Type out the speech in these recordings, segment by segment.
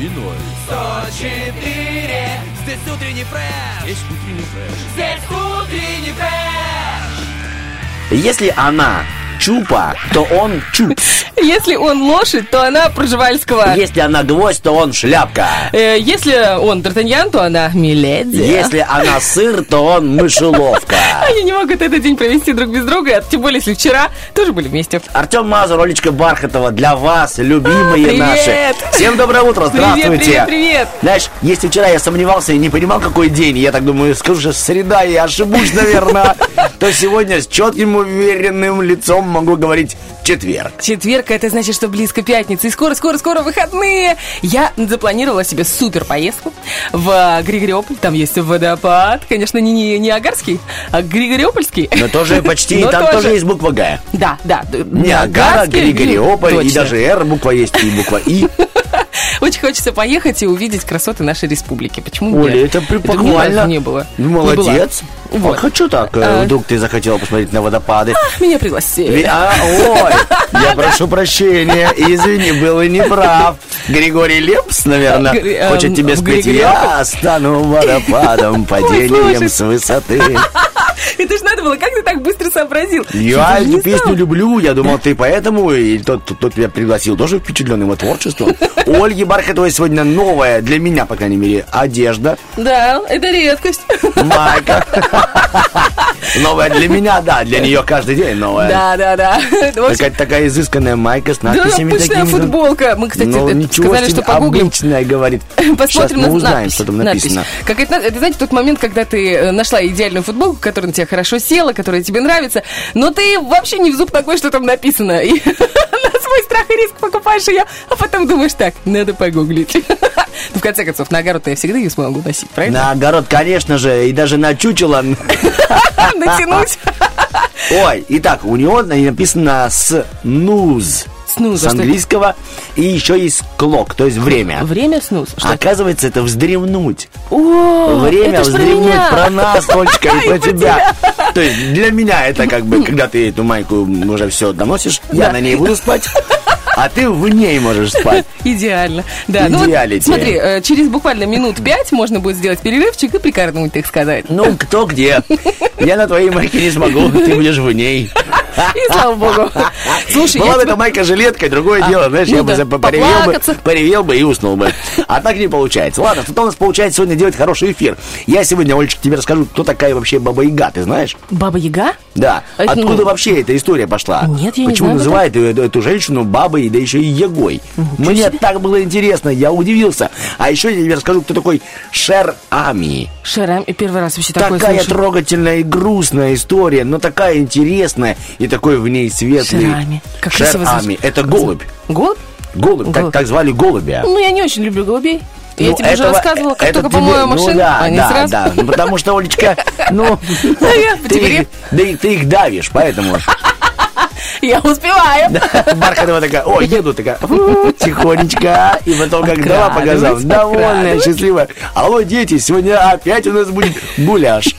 Иной. 104 Здесь утренний фреш Есть утренний фреш. Здесь утренний фреш Если она чупа, то он чуп. Если он лошадь, то она Пржевальского. Если она гвоздь, то он шляпка. Э, Если он Д'Артаньян, то она Миледи. Если она сыр, то он мышеловка. Они не могут этот день провести друг без друга, тем более, если вчера тоже были вместе. Артем Мазур, Олечка Бархатова, для вас, любимые А, привет! наши. Всем доброе утро, здравствуйте. Привет, привет, привет. Знаешь, если вчера я сомневался и не понимал, какой день, я так думаю, скажу, что среда, и ошибусь, наверное, то сегодня с четким уверенным лицом могу говорить четверг. Четверг, это значит, что близко пятница. И скоро-скоро-скоро выходные. Я запланировала себе супер поездку в Григориополь. Там есть водопад. Конечно, не, не, не Агарский, а Григориопольский. Но тоже почти, Но там тоже. тоже есть буква Г. Да, да. Ниагара, Агарский, Григориополь, и даже Р буква есть, и буква И. Очень хочется поехать и увидеть красоты нашей республики. Почему Оля, нет? это при- Этого ни похвально. разу не было. Ну, Не Молодец. была. Вот. А хочу так, э, А. вдруг ты захотела посмотреть на водопады. Меня пригласили. А, ой, я прошу прощения, извини, был и неправ. Григорий Лепс, наверное, хочет тебе в спеть. Григориополь? Я стану водопадом, падением с высоты. Это ж надо было, как ты так быстро сообразил? Я эту песню люблю, я думал, ты поэтому, и тот, кто- тебя пригласил, тоже впечатлен его творчеством. У Ольги Бархатовой сегодня новая, для меня, по крайней мере, одежда, Да, это редкость. майка. Новая для меня, да, для нее каждый день новая. Да, да, да. Это Какая-то такая изысканная майка с Да, надписями обычная такими. футболка. Мы, кстати, Ну, это ничего сказали, что погуглим. обычная, говорит. Посмотрим Сейчас мы на узнаем, надпись. что там Надпись. написано. Какая-то над- это, знаете, тот момент, когда ты э, нашла идеальную футболку, которая на тебя хорошо села, которая тебе нравится, но ты вообще не в зуб такой, что там написано. И на свой страх и риск покупаешь ее, а потом думаешь так, надо погуглить. В конце концов, на огород я всегда ее смогу носить, правильно? На огород, конечно же, и даже на чучело. Натянуть. Ой, итак, у него написано снуз. Снуз, С английского. И еще есть клок, то есть время. Время снуз. Что? Оказывается, это вздремнуть. О, Время это про вздремнуть меня. про нас, Толечка, и про про тебя. То есть для меня это как бы, когда ты эту майку уже все доносишь, я на ней буду спать, а ты в ней можешь спать. Идеально. Да, ну вот смотри, э, через буквально минут пять можно будет сделать перерывчик и прикорнуть, так сказать. Ну, кто где. Я на твоей майке не смогу, ты будешь в ней. И слава богу. Слушай, Была бы эта майка жилеткой, другое дело, знаешь, ну я бы да, за- поревел бы, поревел бы и уснул бы. А так не получается. Ладно, что у нас получается сегодня делать хороший эфир. Я сегодня, Олечка, тебе расскажу, кто такая вообще Баба Яга, ты знаешь? Баба Яга? Да. А это, Откуда ну, вообще эта история пошла? Нет, я не Почему знаю об называют эту, эту женщину бабой, да еще и Ягой? Мне так было интересно, я удивился. А еще я тебе расскажу, кто такой Шер Ами. Шерам, и первый раз вообще такое Такая слышу. трогательная и грустная история, но такая интересная и такой в ней светлый. Шерами. Как Шер. Ами. Это голубь. Голубь? Голубь, так, Голубь. так звали голубя. Ну, я не очень люблю голубей. Я Ну, тебе уже этого- рассказывала, как только тебе- помою ну машину, да, они да, сразу... да. Ну, потому что, Олечка, ну, я ты, да и ты их давишь, поэтому. Я успеваю. Бархатова такая, о, еду такая, «Фу, тихонечко, и потом как дала по газам, довольная, счастливая. Алло, дети, сегодня опять у нас будет гуляш.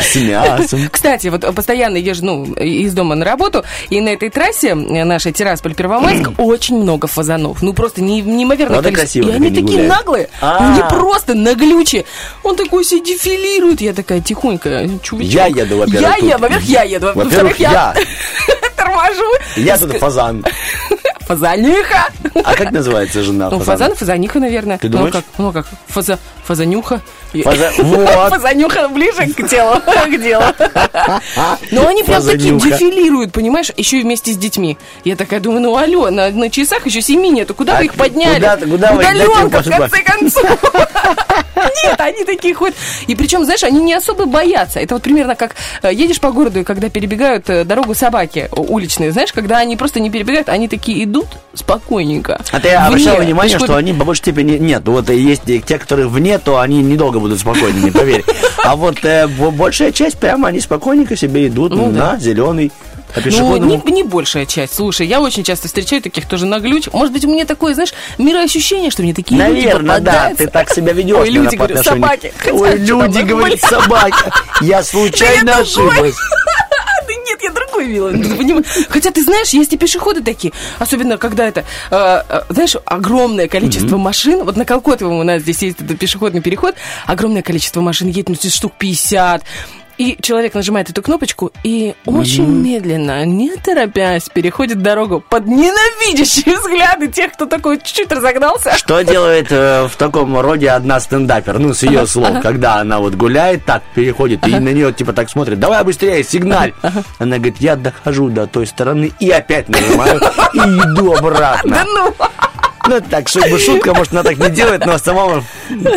С мясом. Кстати, вот постоянно езжу ну, из дома на работу, и на этой трассе э, нашей Тирасполь-Первомайск очень много фазанов. Ну, просто не- неимоверное количество. И они такие наглые, А. они просто наглючие. Он такой себе дефилирует. Я такая тихонько, чувачок. Я еду, во-первых, Я, я, во-первых, я еду. Во-вторых, я, торможу. Я тут фазан. Фазаниха. А как называется жена Ну, фазан, фазаниха, наверное. Ты Ну, думаешь? как, ну, как, фаза, Фазанюха. Вот. Фазанюха ближе к телу, к делу. Но они прям такие дефилируют, понимаешь, еще и вместе с детьми. Я такая думаю, ну алло, на, на часах еще семи нету, куда А вы их подняли? куда куда вы Удаленка, в конце концов. Нет, они такие ходят. И причем, знаешь, они не особо боятся. Это вот примерно как э, едешь по городу, и когда перебегают э, дорогу собаки уличные, знаешь, когда они просто не перебегают, они такие идут спокойненько. А ты обращал внимание, что они по большей степени нет. Вот есть те, которые вне, то они недолго будут спокойными, поверь. А вот э, бо- большая часть прямо они спокойненько себе идут Ну да. на зеленый по Ну, пешеходному. не, не большая часть. Слушай, я очень часто встречаю таких тоже на глюч. Может быть, у меня такое, знаешь, мироощущение, что мне такие люди Наверное, да, попадаются. ты так себя ведешь. Ой, люди, говорю, собаки. Ой, люди, говорит, были- собаки. Я случайно ошиблась. Ты понимаешь? Хотя ты знаешь, есть и пешеходы такие, особенно когда это, э, э, знаешь, огромное количество машин. Вот на Колкотовом у нас здесь есть пешеходный переход, огромное количество машин едет, ну, здесь штук 50. И человек нажимает эту кнопочку и очень медленно, не торопясь, переходит дорогу под ненавидящие взгляды тех, кто такой чуть-чуть разогнался. Что делает э, в таком роде одна стендапер? Ну, с ее слов, когда она вот гуляет, так переходит, и на нее типа так смотрит, давай быстрее, сигналь. Она говорит, я дохожу до той стороны и опять нажимаю, и иду обратно. Да ну! Ну, так, чтобы шутка, может, она так не делает, но сама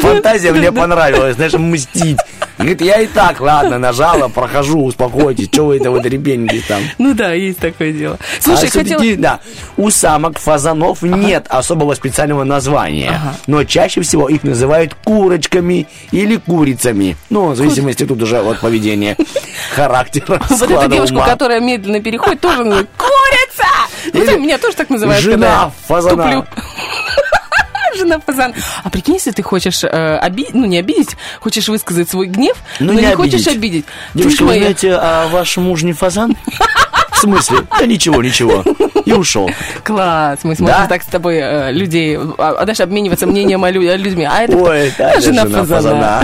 фантазия мне понравилась, знаешь, мстить. Говорит, я и так, ладно, нажала, прохожу, успокойтесь, что вы это вот ребенки там. Ну да, есть такое дело. Слушай, а хотела... да, у самок фазанов нет особого специального названия, Ага. но чаще всего их называют курочками или курицами. Ну, в зависимости тут уже от поведения, характера, Вот эта девушка, которая медленно переходит, тоже курица! Ну, ты меня тоже так называют, жена когда фазана. туплю. Жена фазан. А прикинь, если ты хочешь э, обидеть, ну не обидеть, хочешь высказать свой гнев, Ну, но не не, хочешь обидеть. обидеть. Девушка, Ты ж вы моя- знаете, а ваш муж не фазан? В смысле? Да ничего, ничего. И ушел. Класс, мы сможем Да? так с тобой э, людей, а, а, знаешь, обмениваться мнением о, лю- о людьми. А это Ой, кто? это А, жена, фазана. фазана.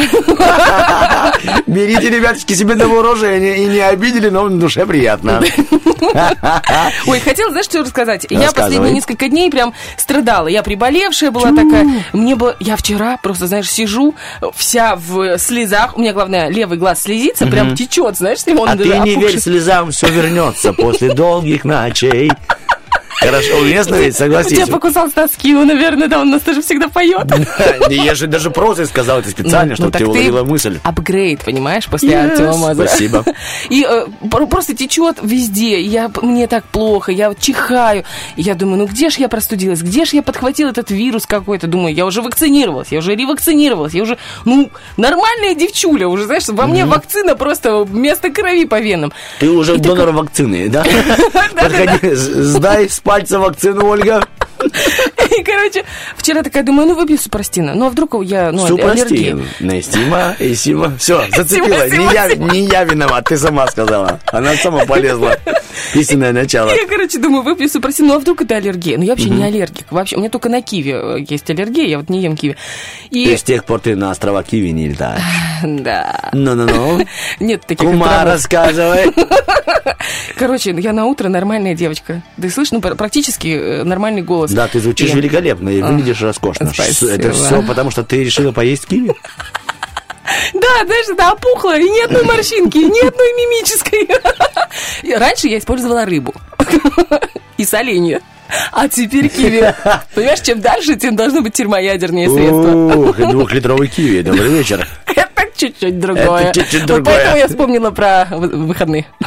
Берите, ребяточки, себе на вооружение. И не обидели, но в душе приятно. Ой, хотела, знаешь, что рассказать? Я последние несколько дней прям страдала. Я приболевшая была такая. Мне было... Я вчера просто, знаешь, сижу вся в слезах. У меня, главное, левый глаз слезится, прям течет, знаешь, с него А ты не верь слезам, все вернется после долгих ночей. Хорошо, уместно ведь, согласись. Тебя покусал с тоски, он, наверное, да, он нас тоже всегда поет. Я же даже просто сказал это специально, Ну, чтобы так ты уловила мысль. Апгрейд, понимаешь, после Артема спасибо. И э, про- просто течет везде. Я, мне так плохо, я чихаю. Я думаю, ну где ж я простудилась? Где ж я подхватила этот вирус какой-то? Думаю, я уже вакцинировалась, я уже ревакцинировалась, я уже, ну, нормальная девчуля уже, знаешь, во мне вакцина просто вместо крови по венам. Ты уже донор вакцины, да? Сдай пальца вакцину, Ольга. И, короче, вчера такая думаю, ну выпью супрастина. Ну, а вдруг я, ну. Супрастин. Нестима и Сима. Все, зацепила. Не я, не я виноват, ты сама сказала. Она сама полезла. Истинное начало. Я, короче, думаю, выпью супрастин, ну а вдруг это аллергия? Ну, я вообще не аллергик. Вообще, у меня только на киви э, есть аллергия, я вот не ем киви. И И, с тех пор ты на острова Киви не летаешь. да, Ну-ну-ну. нет таких Кума, рассказывай. Короче, я на утро нормальная девочка. Ты слышишь, ну, пр- практически э, нормальный голос. Да, ты звучишь И- великолепно и выглядишь роскошно. спасибо. Это все потому, что ты решила поесть киви? Да, знаешь, это опухло, и ни одной морщинки, и ни одной мимической. Раньше я использовала рыбу и соленье. А теперь киви. Понимаешь, чем дальше, тем должно быть термоядернее средство. Ух, двухлитровый киви. Добрый вечер. Чуть-чуть другое. Это чуть-чуть Вот другое. поэтому я вспомнила про вы- выходные.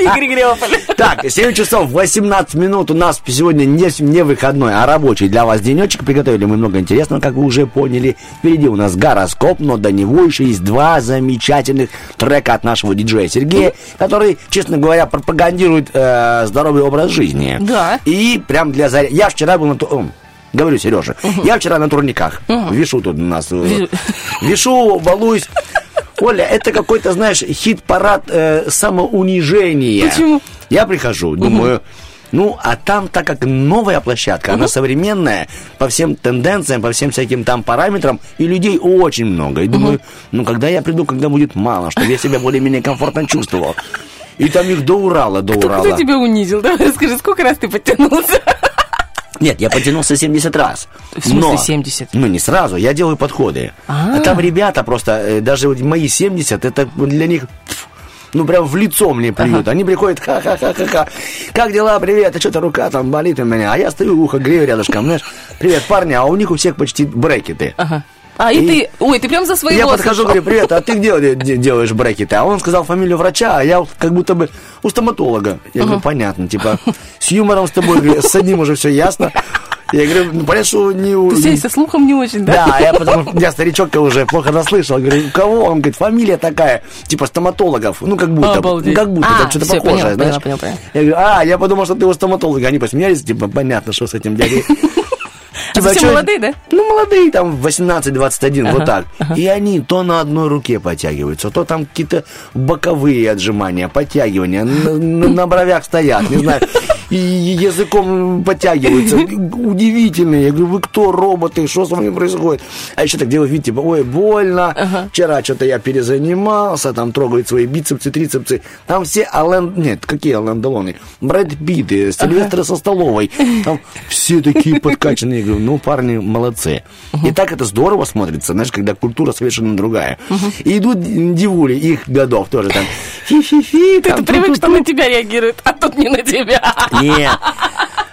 Игорь Греополь. Так, 7 часов 18 минут у нас сегодня не, не выходной, а рабочий для вас денечек. Приготовили мы много интересного, как вы уже поняли. Впереди у нас гороскоп, но до него еще есть два замечательных трека от нашего диджея Сергея, который, честно говоря, пропагандирует э, здоровый образ жизни. Да. И прям для заря... Я вчера был на... Говорю, Сережа, я вчера на турниках. Вишу тут у нас. э, Вишу, балуюсь. Оля, это какой-то, знаешь, хит-парад э, самоунижения. Почему? Я прихожу, думаю, ну, а там, так как новая площадка, она современная, по всем тенденциям, по всем всяким там параметрам, и людей очень много. И думаю, ну, когда я приду, когда будет мало, чтобы я себя более-менее комфортно чувствовал. И там их до Урала, до Кто, Урала. кто тебя унизил? Давай расскажи, сколько раз ты подтянулся? Нет, я потянулся 70 раз. В смысле Но- 70? Ну, не сразу, я делаю подходы. А. А там ребята просто, э, даже мои 70, это для них... Ну, прям в лицо мне плюют. Они приходят, ха-ха-ха-ха-ха. Как дела, привет? А что-то рука там болит у меня. А я стою, ухо грею рядышком, знаешь. Привет, парни. А у них у всех почти брекеты. Ага. А, и, И- ты... Ой, ты прям за своего Я подхожу, слышал. говорю, привет, а ты где де- де- делаешь брекеты? А он сказал фамилию врача, а я как будто бы у стоматолога. Я говорю, понятно, типа, с юмором с тобой, с одним уже все ясно. Я говорю, ну, понятно, что не... Ты здесь со слухом не очень, да? Да, я потому я старичок-то уже плохо расслышал. Говорю, у кого? Он говорит, фамилия такая, типа стоматологов. Ну, как будто. Обалдеть. Как будто, А, там что-то всё, похожее, поняла, знаешь. поняла, поняла, поняла. Я говорю, а, я подумал, что ты у стоматолога. Они посмеялись, типа, понятно, что с этим дядей. А совсем чё- молодые, да? Ну, молодые, там, 18-21, вот так. И они то на одной руке подтягиваются, то там какие-то боковые отжимания, подтягивания, на, на- на бровях стоят, не знаю, и языком подтягиваются. Удивительные. Я говорю, вы кто, роботы, что с вами происходит? А еще так делают вид, типа, ой, больно, вчера что-то я перезанимался, там трогают свои бицепсы, трицепсы. Там все Ален... Нет, какие Ален Делоны? Брэд Питты, Сильвестры со столовой. Там все такие подкачанные. Я говорю, ну, парни, молодцы. И так это здорово смотрится, знаешь, когда культура совершенно другая. И идут дивули их годов тоже там. Фи-фи-фи. Ты привык, что на тебя реагируют, а тут не на тебя. Нет.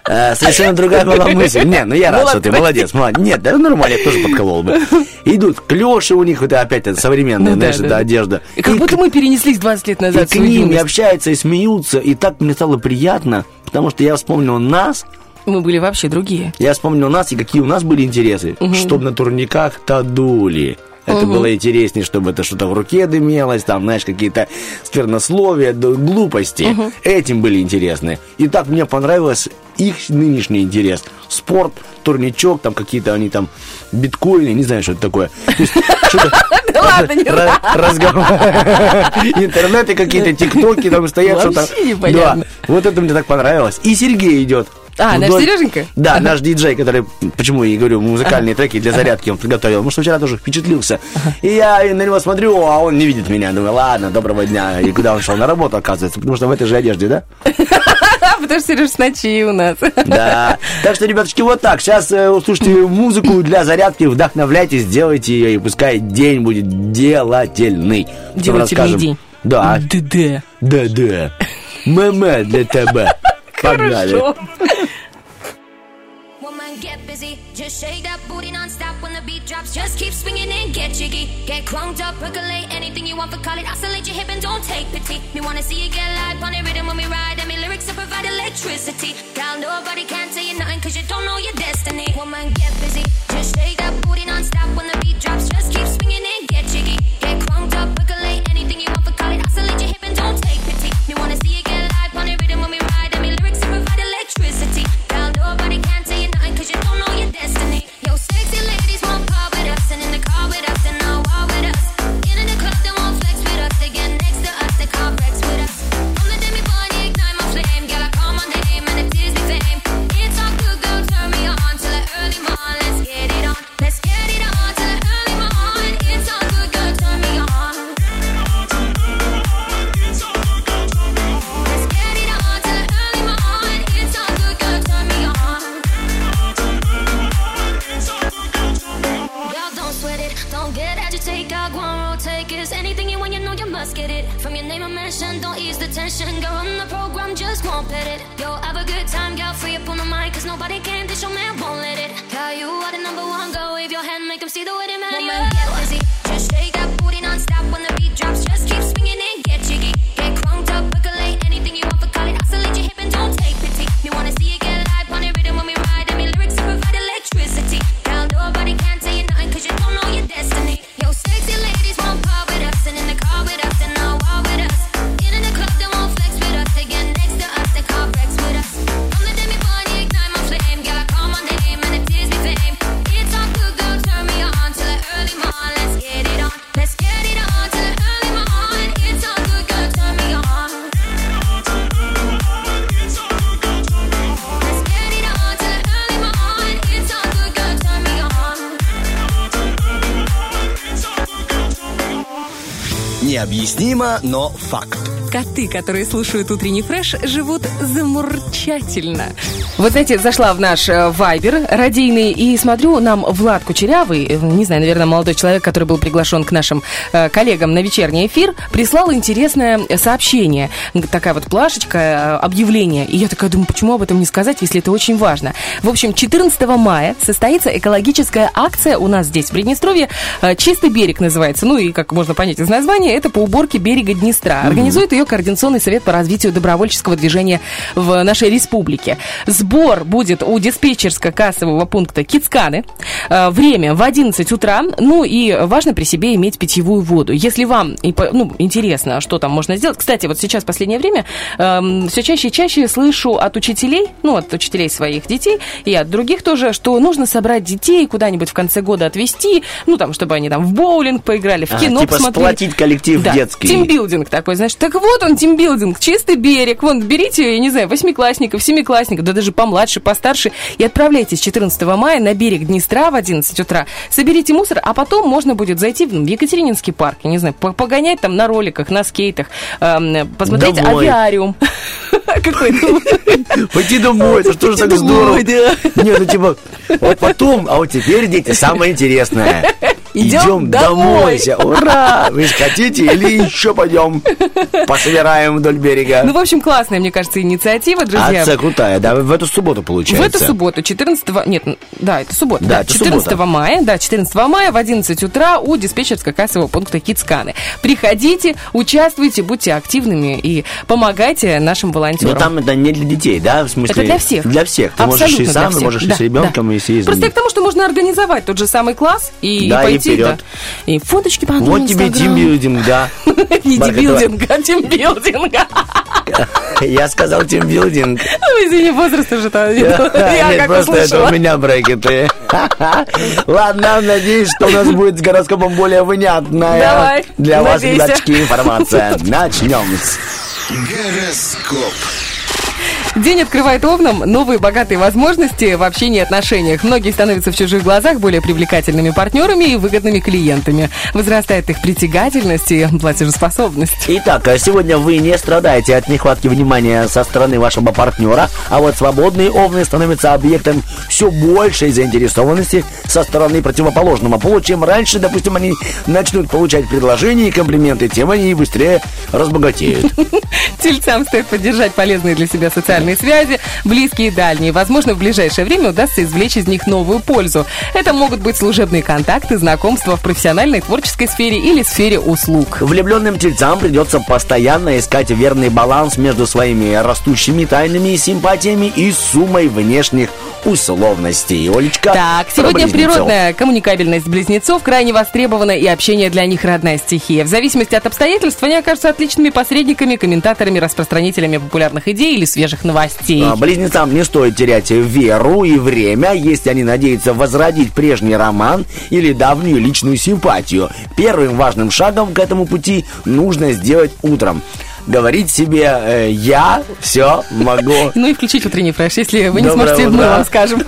Э, Совершенно другая была мысль. Не, ну я рад, что ты Молодец. молодец. молодец. Нет, да нормально, я тоже подколол бы. Идут клеши у них, это опять это современная, Ну знаешь, да, да. одежда. И как И будто к- мы перенеслись 20 лет и назад в к ним и общаются, и смеются, и так мне стало приятно, потому что я вспомнил нас, Мы были вообще другие. я вспомнил нас и какие у нас были интересы, чтобы на турниках-то дули. Это было интереснее, чтобы это что-то в руке дымелось, там, знаешь, какие-то сквернословия, глупости. Этим были интересны. И так мне понравилось их нынешний интерес. Спорт, турничок, там какие-то они там биткоины, не знаю, что это такое. Да ладно, не. Интернеты какие-то, тиктоки там стоят, что-то. Вот это мне так понравилось. И Сергей идет. А, наш Вдоль- Сереженька? Да, наш диджей, который, почему я и говорю, музыкальные треки для зарядки он приготовил. Потому что вчера тоже впечатлился. И я на него смотрю, а он не видит меня. Думаю, ладно, доброго дня. И куда он шел? На работу, оказывается. Потому что в этой же одежде, да? Потому что Сереж с ночи у нас. Да. Так что, ребяточки, вот так. Сейчас э, услышите музыку для зарядки, вдохновляйтесь, делайте ее, и пускай день будет делательный. Делательный день. Да. Да-да. Да-да. Мама для тебя. Погнали. Хорошо. Woman, get busy. Just shake that booty non-stop when the beat drops. Just keep swinging and get jiggy. Get crunked up, percolate anything you want for call it. Oscillate your hip and don't take pity. Me wanna see you get live on the rhythm when we ride. And me lyrics will provide electricity. Girl, nobody can tell you nothing cause you don't know your destiny. Woman, get busy. Just shake that booty non-stop when the beat drops. Just keep swinging and get jiggy. Get crunked up, percolate anything you want for call it. Oscillate your hip and don't take pity. Me wanna see you Don't ease the tension. Girl, on the program, just won't pet it. Yo, have a good time, girl, free up on the mic, cause nobody can Необъяснимо, но факт. коты, которые слушают утренний фреш, живут замурчательно. Вот знаете, зашла в наш э, вайбер радийный и смотрю, нам Влад Кучерявый, э, не знаю, наверное, молодой человек, который был приглашен к нашим э, коллегам на вечерний эфир, прислал интересное сообщение. Такая вот плашечка, объявление. И я такая думаю, почему об этом не сказать, если это очень важно. В общем, 14 мая состоится экологическая акция у нас здесь, в Приднестровье. «Чистый берег» называется. Ну и, как можно понять из названия, это по уборке берега Днестра. Организует ее Координационный совет по развитию добровольческого движения в нашей республике. Сбор будет у диспетчерско-кассового пункта Кицканы. Э, Время в 11 утра. Ну и важно при себе иметь питьевую воду. Если вам ну, интересно, что там можно сделать. Кстати, вот сейчас в последнее время эм, все чаще и чаще слышу от учителей, ну, от учителей своих детей и от других тоже, что нужно собрать детей куда-нибудь в конце года отвезти, ну, там, чтобы они там в боулинг поиграли, в А, кино типа посмотрели. сплотить коллектив Да, детский. тимбилдинг такой, знаешь. Так вот он, тимбилдинг, чистый берег. Вон, берите, я не знаю, восьмиклассников, семиклассников, да даже помладше, постарше, и отправляйтесь 14 мая на берег Днестра в 11 утра. Соберите мусор, а потом можно будет зайти в Екатерининский парк, я не знаю, по- погонять там на роликах, на скейтах, эм, посмотреть Домой. авиариум. Какой-то. Пойти домой, это что же так здорово? Нет, ну типа, вот потом, а вот теперь, дети, самое интересное. Идем домой. домой. все, Ура! Вы хотите или еще пойдем? Пособираем вдоль берега. Ну, в общем, классная, мне кажется, инициатива, друзья. Акция крутая, да, в эту субботу В получается. эту субботу, 14 нет, да, это суббота, Да, да, это 14 суббота. мая, да, 14 мая в 11 утра у диспетчерско-кассового пункта Кицканы. Приходите, участвуйте, будьте активными и помогайте нашим Но волонтерам. там это не для детей, да? В смысле? Это для всех. Для всех. Ты можешь и Абсолютно сам, ты можешь и Да, с ребенком, да. и с Просто к тому, что можно организовать тот же самый класс и, Да, и пойти, вперед. да. И фоточки потом Вот тебе тимбилдинг, да. Не Марк, дебилдинг, а тимбилдинг. Я сказал тимбилдинг. Ой, Извини, возраст уже там. Я Нет, как просто это у меня брекеты. Ладно, надеюсь, что у нас будет с гороскопом более внятная Давай, для вас, ребяточки, информация. Начнем. Гороскоп. День открывает овнам новые богатые возможности в общении и отношениях. Многие становятся в чужих глазах более привлекательными партнерами и выгодными клиентами. Возрастает их притягательность и платежеспособность. Итак, а сегодня вы не страдаете от нехватки внимания со стороны вашего партнера, а вот свободные овны становятся объектом все большей заинтересованности со стороны противоположного пола. Чем раньше, допустим, они начнут получать предложения и комплименты, тем они быстрее разбогатеют. Тельцам стоит поддержать полезные для себя социальные связи, близкие и дальние. Возможно, в ближайшее время удастся извлечь из них новую пользу. Это могут быть служебные контакты, знакомства в профессиональной творческой сфере или сфере услуг. Влюбленным тельцам придется постоянно искать верный баланс между своими растущими тайными симпатиями и суммой внешних условностей. Олечка, Так, сегодня природная коммуникабельность близнецов крайне востребована и общение для них родная стихия. В зависимости от обстоятельств они окажутся отличными посредниками, комментаторами, распространителями популярных идей или свежих новостей. А, Близнецам не стоит терять веру и время, если они надеются возродить прежний роман или давнюю личную симпатию. Первым важным шагом к этому пути нужно сделать утром. Говорить себе э, «я все могу». Ну и включить утренний фреш, если вы не Доброе сможете, мы вам скажем.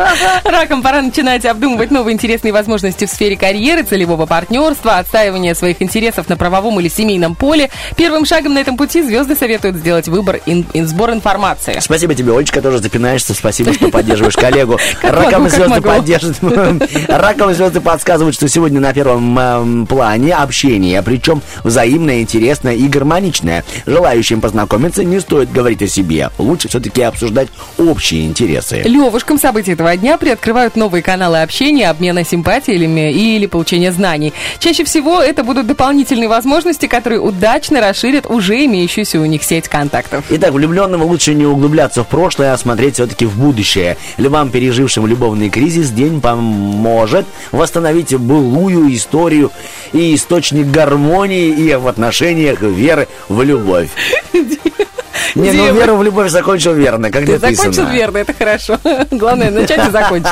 Раком пора начинать обдумывать новые интересные возможности в сфере карьеры, целевого партнерства, отстаивания своих интересов на правовом или семейном поле. Первым шагом на этом пути звезды советуют сделать выбор ин- сбор информации. Спасибо тебе, Олечка, тоже запинаешься. Спасибо, что поддерживаешь коллегу. Как звезды могу. поддерживают. Раковые звезды подсказывают, что сегодня на первом эм, плане общение, причем взаимное, интересное и гармоничное. Желающим познакомиться не стоит говорить о себе. Лучше все-таки обсуждать общие интересы. Левушкам события этого дня приоткрывают новые каналы общения, обмена симпатиями или получения знаний. Чаще всего это будут дополнительные возможности, которые удачно расширят уже имеющуюся у них сеть контактов. Итак, влюбленным лучше не углубляться в прошлое, а смотреть все-таки в будущее. Львам, пережившим любовный кризис, день поможет восстановить былую историю и источник гармонии и в отношениях веры в любовь. Не, ну Дима. веру в любовь закончил верно, как Ты написано. закончил верно, это хорошо. Главное начать и закончить.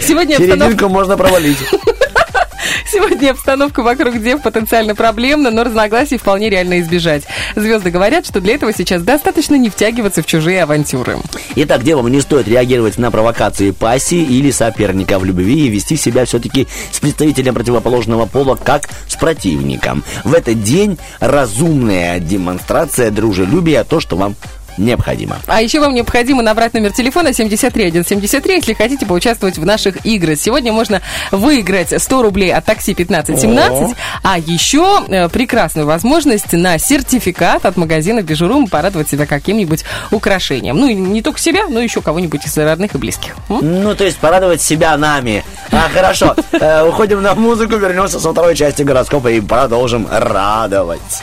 Сегодня обстановка можно провалить. Сегодня обстановка вокруг дев потенциально проблемна, но разногласий вполне реально избежать. Звезды говорят, что для этого сейчас достаточно не втягиваться в чужие авантюры. Итак, девам не стоит реагировать на провокации пассии или соперника в любви и вести себя все-таки с представителем противоположного пола как с противником. В этот день разумная демонстрация дружелюбия, то, что вам необходимо. А еще вам необходимо набрать номер телефона 73173, если хотите поучаствовать в наших играх. Сегодня можно выиграть 100 рублей от такси 1517, а еще э, прекрасную возможность на сертификат от магазина Бижурум порадовать себя каким-нибудь украшением. Ну, и не только себя, но еще кого-нибудь из родных и близких. М? Ну, то есть порадовать себя нами. А, хорошо. Э, Уходим на музыку, вернемся со второй части гороскопа и продолжим радовать.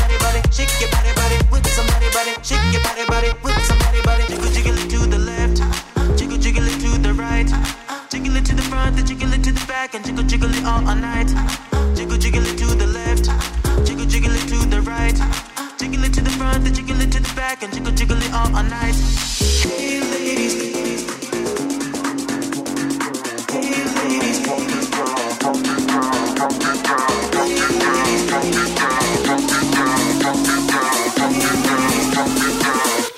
Jiggle it to the left, jiggle jiggle it to the right, jiggle it to the front, then jiggle it to the back, and jiggle jiggle it all, night. Jiggle jiggle it to the left, jiggle jiggle it to the right, jiggle it to the front, then jiggle it to the back, and jiggle jiggle it all, night. Hey ladies, hey ladies.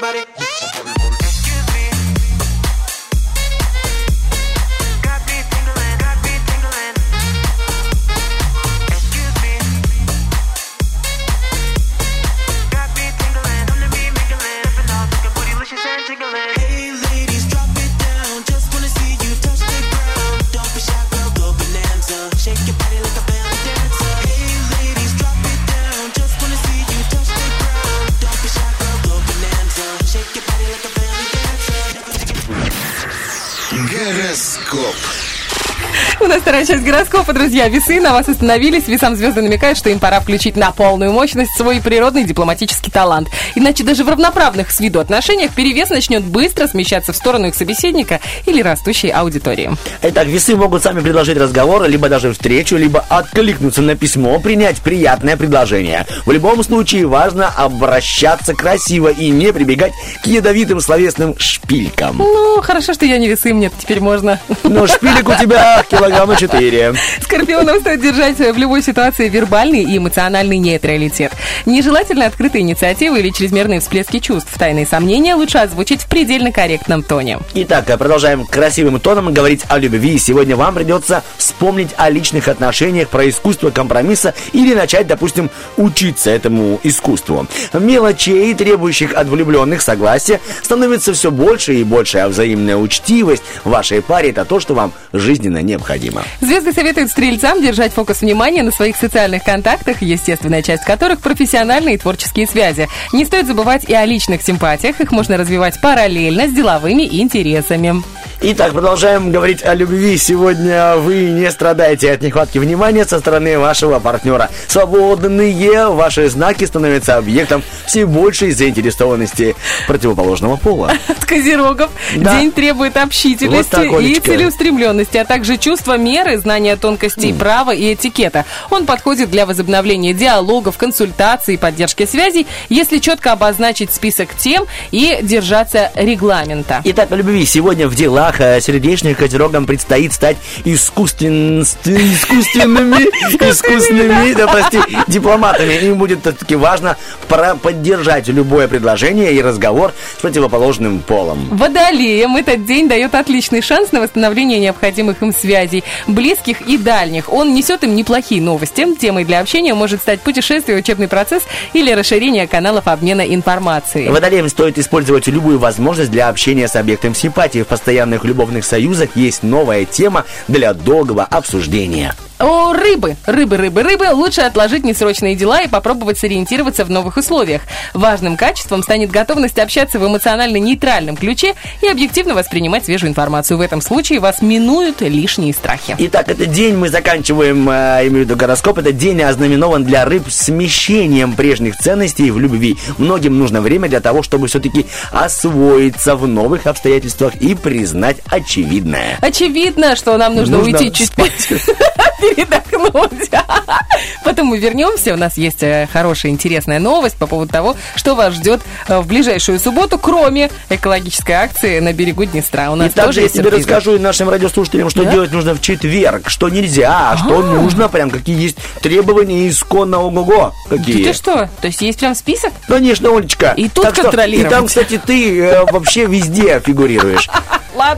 Body, вторая часть гороскопа, друзья. Весы на вас остановились. Весам звезды намекают, что им пора включить на полную мощность свой природный дипломатический талант. Иначе даже в равноправных с виду отношениях перевес начнет быстро смещаться в сторону их собеседника или растущей аудитории. Итак, весы могут сами предложить разговор, либо даже встречу, либо откликнуться на письмо, принять приятное предложение. В любом случае важно обращаться красиво и не прибегать к ядовитым словесным шпилькам. Ну, хорошо, что я не весы, мне теперь можно. Но шпилек у тебя килограмма четыре. Скорпионам стоит держать в любой ситуации вербальный и эмоциональный нейтралитет. Нежелательно открытые инициативы или чрезмерные всплески чувств. Тайные сомнения лучше озвучить в предельно корректном тоне. Итак, продолжаем красивым тоном говорить о любви. Сегодня вам придется вспомнить о личных отношениях, про искусство компромисса или начать, допустим, учиться этому искусству. Мелочей, требующих от влюбленных согласия, становится все больше и больше, а взаимная учтивость в вашей паре – это то, что вам жизненно необходимо. Звезды советуют стрельцам держать фокус внимания на своих социальных контактах, естественная часть которых профессиональные и творческие связи. Не стоит забывать и о личных симпатиях, их можно развивать параллельно с деловыми интересами. Итак, продолжаем говорить о любви. Сегодня вы не страдаете от нехватки внимания со стороны вашего партнера. Свободные ваши знаки становятся объектом все большей заинтересованности противоположного пола. От козерогов Да. день требует общительности Вот и целеустремленности, а также чувства меры, знания тонкостей права и этикета. Он подходит для возобновления диалогов, консультаций поддержки связей, если четко обозначить список тем и держаться регламента. Итак, о любви. Сегодня в делах словах, э, сердечным козерогам предстоит стать искусствен... ст- искусственными, искусственными, да, прости, дипломатами. Им будет все-таки важно поддержать любое предложение и разговор с противоположным полом. Водолеям этот день дает отличный шанс на восстановление необходимых им связей, близких и дальних. Он несет им неплохие новости. Темой для общения может стать путешествие, учебный процесс или расширение каналов обмена информацией. Водолеям стоит использовать любую возможность для общения с объектом симпатии. В постоянных любовных союзах есть новая тема для долгого обсуждения. О, рыбы! Рыбы, рыбы, рыбы! Лучше отложить несрочные дела и попробовать сориентироваться в новых условиях. Важным качеством станет готовность общаться в эмоционально-нейтральном ключе и объективно воспринимать свежую информацию. В этом случае вас минуют лишние страхи. Итак, этот день мы заканчиваем, э, имею в виду гороскоп, этот день ознаменован для рыб смещением прежних ценностей в любви. Многим нужно время для того, чтобы все-таки освоиться в новых обстоятельствах и признать очевидное. Очевидно, что нам нужно, Нужно уйти чуть передохнуть. Потом мы вернемся. У нас есть э, хорошая, интересная новость по поводу того, что вас ждет э, в ближайшую субботу, кроме экологической акции на берегу Днестра. У нас И также я тебе расскажу и нашим радиослушателям, что Да? делать нужно в четверг, что нельзя, а что нужно, прям какие есть требования исконно ого-го. Какие? Ты что? То есть есть прям список? Конечно, Олечка. И тут Так что- контролировать. И там, кстати, ты э, вообще везде фигурируешь. Ладно,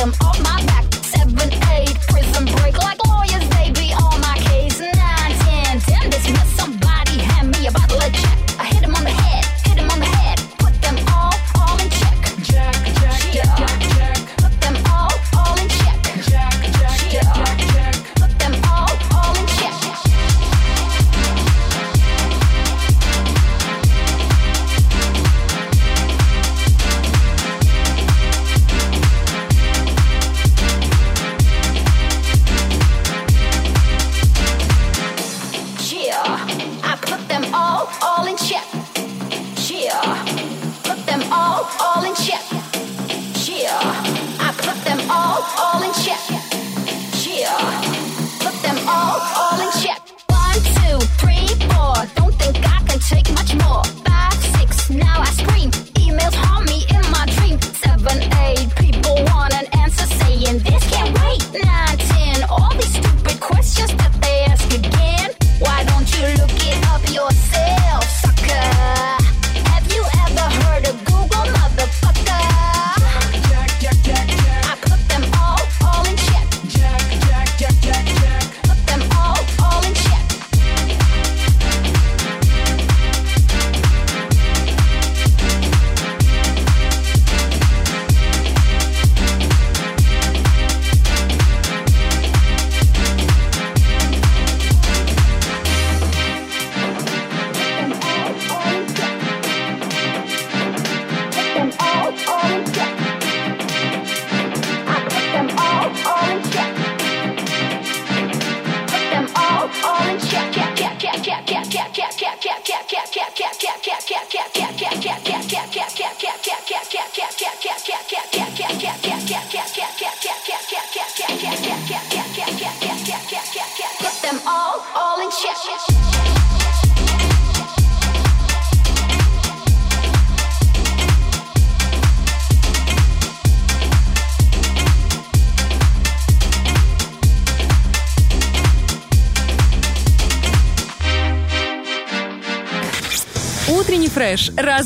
them. Off my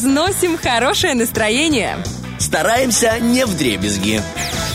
Разносим хорошее настроение. Стараемся не в дребезги.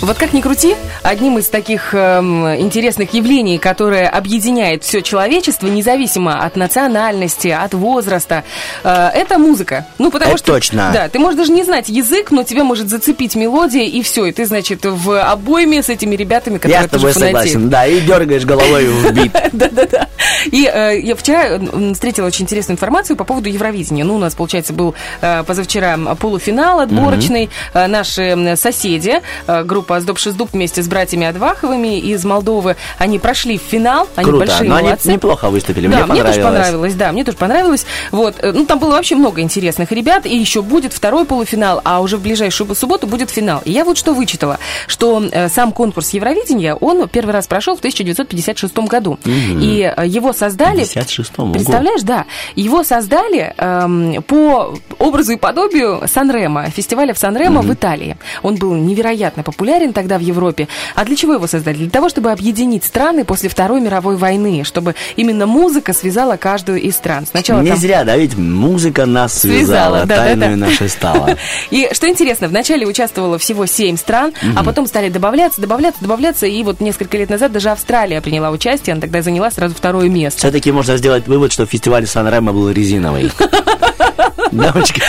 Вот как ни крути, одним из таких эм, интересных явлений, которое объединяет все человечество, независимо от национальности, от возраста, это музыка. Ну, потому Это что... точно. Да, ты можешь даже не знать язык, но тебя может зацепить мелодия, и все, и ты, значит, в обойме с этими ребятами, которые Я с тобой согласен, да, и дергаешь головой в бит. Да-да-да. И э, я вчера встретила очень интересную информацию по поводу Евровидения. Ну, у нас, получается, был э, позавчера полуфинал отборочный. Э, наши соседи, э, группа «Сдоб-Шиздуб» вместе с братьями Адваховыми из Молдовы. Они прошли в финал, они Круто. большие Но они молодцы. неплохо выступили. Да, Мне мне тоже понравилось. понравилось, да, мне тоже понравилось. Вот, э, ну там было вообще много интересных ребят, и еще будет второй полуфинал, а уже в ближайшую субботу будет финал. И я вот что вычитала, что э, сам конкурс Евровидения, он первый раз прошел в 1956 году. И э, его создали... 56-м, ого. Представляешь, да. Его создали эм, по образу и подобию Санремо, фестиваля в Санремо в Италии. Он был невероятно популярен тогда в Европе. А для чего его создали? Для того, чтобы объединить страны после Второй мировой войны, чтобы именно музыка связала каждую из стран. Сначала Не там- зря, да, ведь музыка нас Связала, связала, да, да, тайную да. нашей стала. И что интересно, вначале участвовало всего семь стран, а потом стали добавляться, добавляться, добавляться, и вот несколько лет назад даже Австралия приняла участие, она тогда заняла сразу второе место. Все-таки можно сделать вывод, что фестиваль Сан-Ремо был резиновый. Дамочка.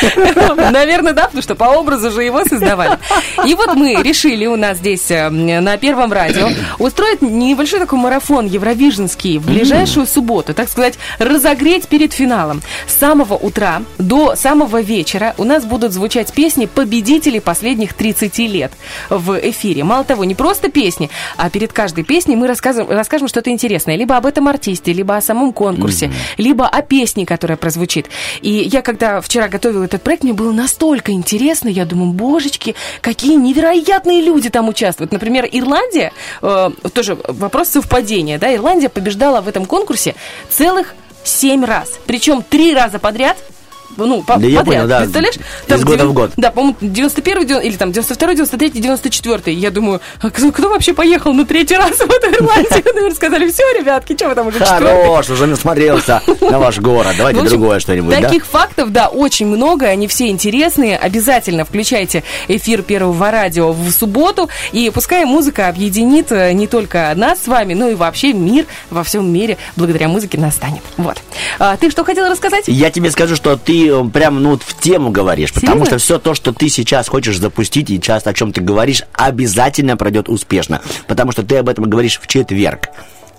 Наверное, да, потому что по образу же его создавали. И вот мы решили у нас здесь э, на Первом радио устроить небольшой такой марафон евровиженский в ближайшую субботу, так сказать, разогреть перед финалом. С самого утра до самого вечера у нас будут звучать песни победителей последних 30 лет в эфире. Мало того, не просто песни, а перед каждой песней мы расскажем, расскажем что-то интересное. Либо об этом артисте, либо о самом конкурсе, либо о песне, которая прозвучит. И я, когда вчера готовила этот проект, мне было настолько интересно. Я думаю, божечки, какие невероятные люди там участвуют. Например, Ирландия, э, тоже вопрос совпадения, да, Ирландия побеждала в этом конкурсе целых семь раз. Причем три раза подряд ну, по- Да я подряд, понял, да, представляешь? из года в год. Да, по-моему, 91 дев- или там 92 93 94 Я думаю, а кто, кто вообще поехал на третий раз в эту Ирландию? Сказали, все, ребятки, что вы там уже? Хорош, уже насмотрелся на ваш город. Давайте другое что-нибудь? Таких фактов, да, очень много, они все интересные. Обязательно включайте эфир Первого радио в субботу, и пускай музыка объединит э, не только нас с вами, но и вообще мир во всем мире благодаря музыке настанет. Вот. А, ты что хотела рассказать? Я тебе скажу, что ты э, прям ну вот в тему говоришь, потому Серьезно? что все то, что ты сейчас хочешь запустить и часто о чем ты говоришь, обязательно пройдет успешно, потому что ты об этом говоришь в четверг.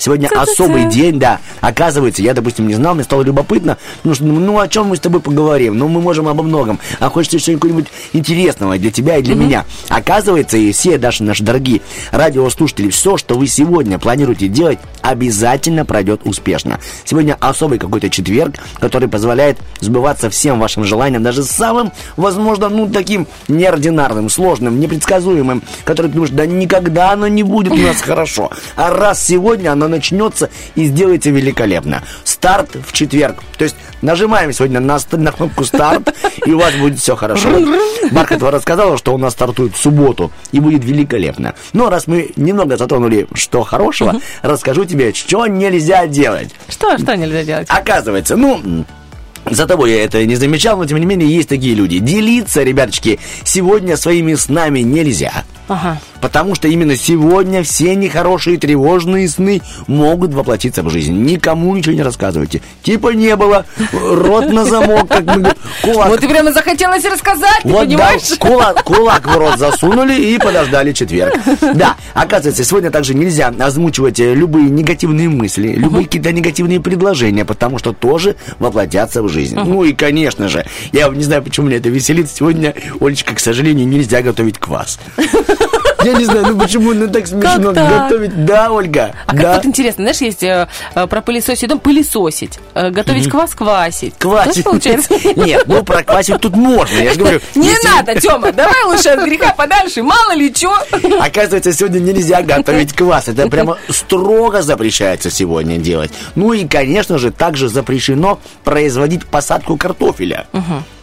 Сегодня Ца-ца-ца. особый день, да. Оказывается, я, допустим, не знал, мне стало любопытно, ну, что, ну, о чем мы с тобой поговорим? Ну, мы можем обо многом. А хочется что-нибудь интересного для тебя и для меня. Оказывается, и все даже наши дорогие радиослушатели, все, что вы сегодня планируете делать, обязательно пройдет успешно. Сегодня особый какой-то четверг, который позволяет сбываться всем вашим желаниям, даже самым, возможно, ну, таким неординарным, сложным, непредсказуемым, который ты думаешь, да никогда оно не будет у нас хорошо. А раз сегодня оно начнется и сделается великолепно. Старт в четверг. То есть нажимаем сегодня на, на кнопку старт, и у вас будет все хорошо. Бархатова рассказала, что у нас стартует в субботу, и будет великолепно. Но раз мы немного затронули, что хорошего, расскажу тебе, что нельзя делать. Что, что нельзя делать? Оказывается, ну, за тобой я это не замечал, но тем не менее есть такие люди. Делиться, ребяточки, сегодня своими снами нельзя. Ага. Потому что именно сегодня все нехорошие тревожные сны могут воплотиться в жизнь. Никому ничего не рассказывайте. Типа не было, рот на замок, как мы кулак. Вот и прямо захотелось рассказать, Вот да, понимаешь? кулак, кулак в рот засунули и подождали четверг. Да, оказывается, сегодня также нельзя озвучивать любые негативные мысли, любые какие-то негативные предложения, потому что тоже воплотятся в жизнь. Ну и, конечно же, я не знаю, почему меня это веселит, сегодня, Олечка, к сожалению, нельзя готовить квас. Я не знаю, ну почему ну так смешно так? готовить. Да, Ольга, А как вот интересно, знаешь, есть э, э, про пылесосить дом, пылесосить, э, готовить квас, квасить. Квасить. Получается? Нет, ну проквасить тут можно, я же говорю. Не если- надо, Тёма, давай лучше от греха подальше, мало ли чё. Оказывается, сегодня нельзя готовить квас. Это прямо строго запрещается сегодня делать. Ну и, конечно же, также запрещено производить посадку картофеля.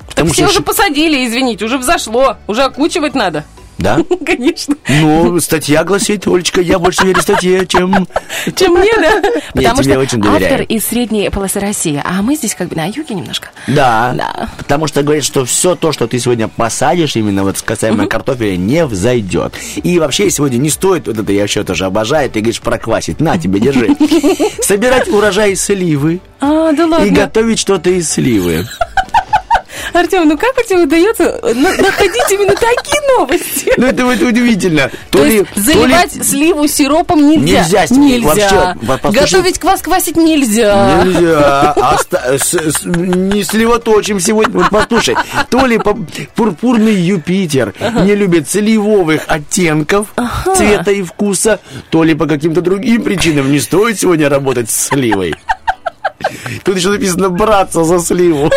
Потому Все что... уже посадили, извините, уже взошло, уже окучивать надо. Да? Конечно. Ну, статья гласит, Олечка, я больше верю статье, чем... Чем мне, да? Потому что автор из средней полосы России, а мы здесь как бы на юге немножко. Да. Да. Потому что говорят, что все то, что ты сегодня посадишь, именно вот касаемо картофеля, не взойдет. И вообще сегодня не стоит, вот это я вообще тоже обожаю, ты говоришь проквасить. На тебе, держи. Собирать урожай сливы А, да и ладно. готовить что-то из сливы. Артем, ну как у тебя удается на- находить именно такие новости? Ну, это вот удивительно. То ли- есть заливать сливу сиропом нельзя. Нельзя, Нельзя. Готовить квас квасить нельзя. Нельзя. С- с- Не сливоточим сегодня. Вот послушай, то ли по- пурпурный Юпитер не любит сливовых оттенков цвета и вкуса, то ли по каким-то другим причинам не стоит сегодня работать с сливой. Тут еще написано «браться за сливу».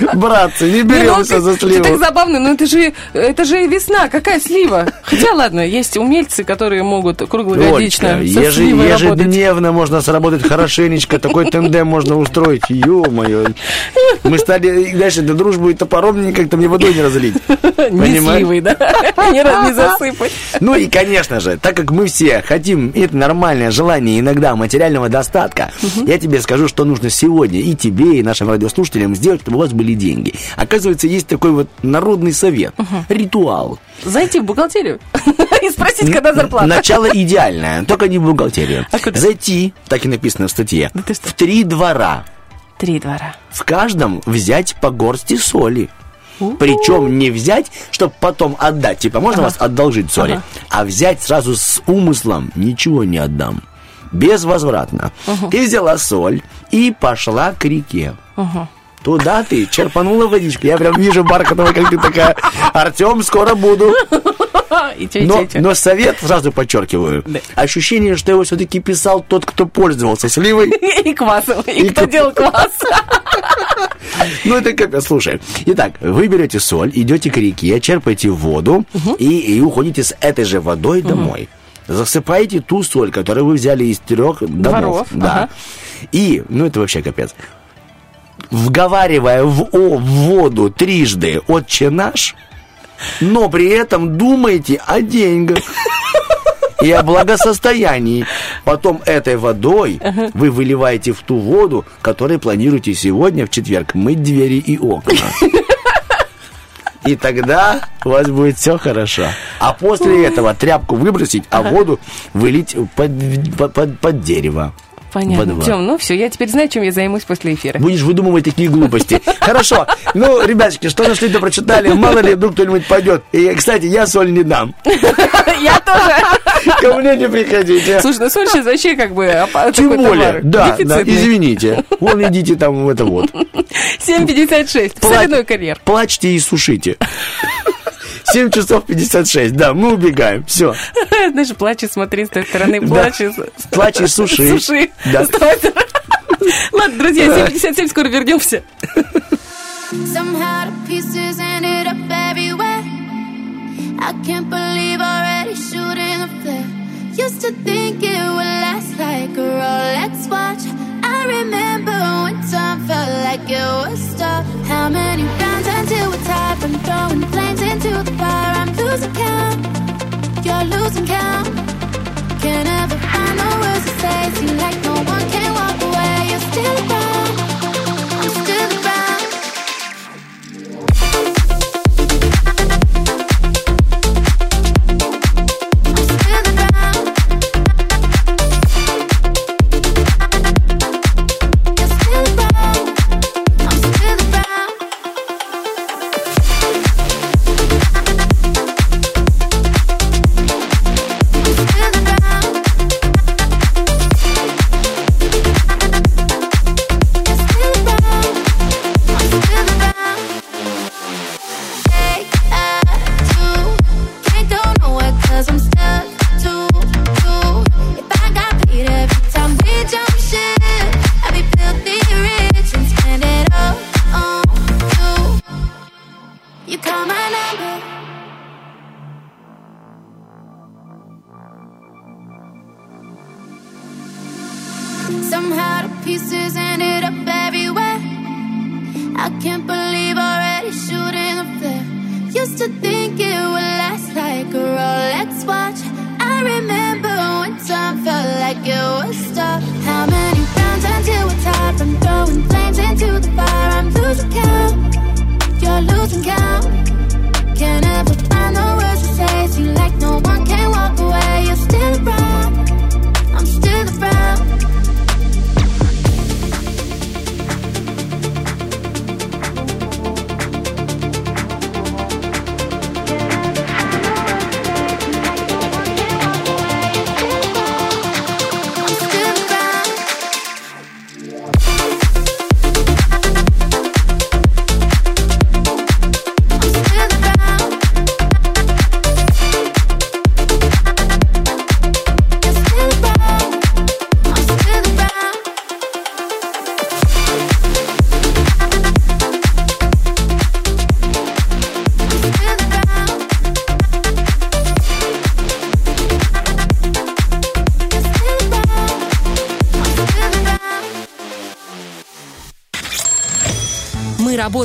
Братцы, не Не, ну, беремся за ты так сливу. забавно, но это же, это же весна, какая слива? Хотя, ладно, есть умельцы, которые могут круглогодично Ольга, со сливой работать. ежедневно можно сработать хорошенечко, такой тендем можно устроить. Ё-моё. Мы стали дальше до дружбу и топором не как-то мне водой не разлить. Не сливой, да? Разу не засыпать. Ну и, конечно же, так как мы все хотим, это нормальное желание иногда материального достатка, я тебе скажу, что нужно сегодня и тебе, и нашим радиослушателям сделать, чтобы у вас были деньги. Оказывается, есть такой вот народный совет, ритуал. Зайти в бухгалтерию и спросить, когда зарплата. Начало идеальное, только не в бухгалтерию. А? Зайти, так и написано в статье, Да в три двора. Три двора. В каждом взять по горсти соли. Причем не взять, чтобы потом отдать. Типа, можно вас одолжить соли? А взять сразу с умыслом, ничего не отдам. Безвозвратно. Ты взяла соль и пошла к реке. Туда ты черпанула водичку. Я прям вижу Бархатова, как ты такая, Артем, скоро буду. И чё, и Но, но совет, сразу подчеркиваю, ощущение, что его все-таки писал тот, кто пользовался сливой. И квасом. И И кто делал квас. Ну, это капец. Слушай, итак, вы берете соль, идете к реке, черпаете воду и, и уходите с этой же водой домой. Засыпаете ту соль, которую вы взяли из трех домов. Дворов, Да. ага. И, ну, это вообще капец. Вговаривая в, о, в воду трижды «Отче наш», но при этом думайте о деньгах и о благосостоянии. Потом этой водой вы выливаете в ту воду, которой планируете сегодня, в четверг, мыть двери и окна. И тогда у вас будет все хорошо. А после этого тряпку выбросить, а воду вылить под, под, под- под дерево. Во Понятно. двор. Тем, ну все, я теперь знаю, чем я займусь после эфира. Будешь выдумывать такие глупости. Хорошо. Ну, ребяточки, что нашли, то прочитали. Мало ли, вдруг кто-нибудь пойдет. И, кстати, я соль не дам. Я тоже. Ко мне не приходите. Слушай, ну соль сейчас вообще как бы Тем более, да, извините. Вон идите там в это вот. 7,56. Пла- Соляной карьер. Плачьте и сушите. 7 часов 56, да, мы убегаем, все. Знаешь, плачь и смотри с той стороны, плачь и... Плачь и суши. Суши. Да. Ладно, друзья, 7.57, скоро вернемся. Somehow the pieces ended up everywhere. I can't believe already shooting the flare. Used to think it would last like a Rolex watch. I remember when time felt like it was stop. How many rounds until we're tired from throwing flames into the losing count. You're losing count. Can't ever find the words to say. Seem like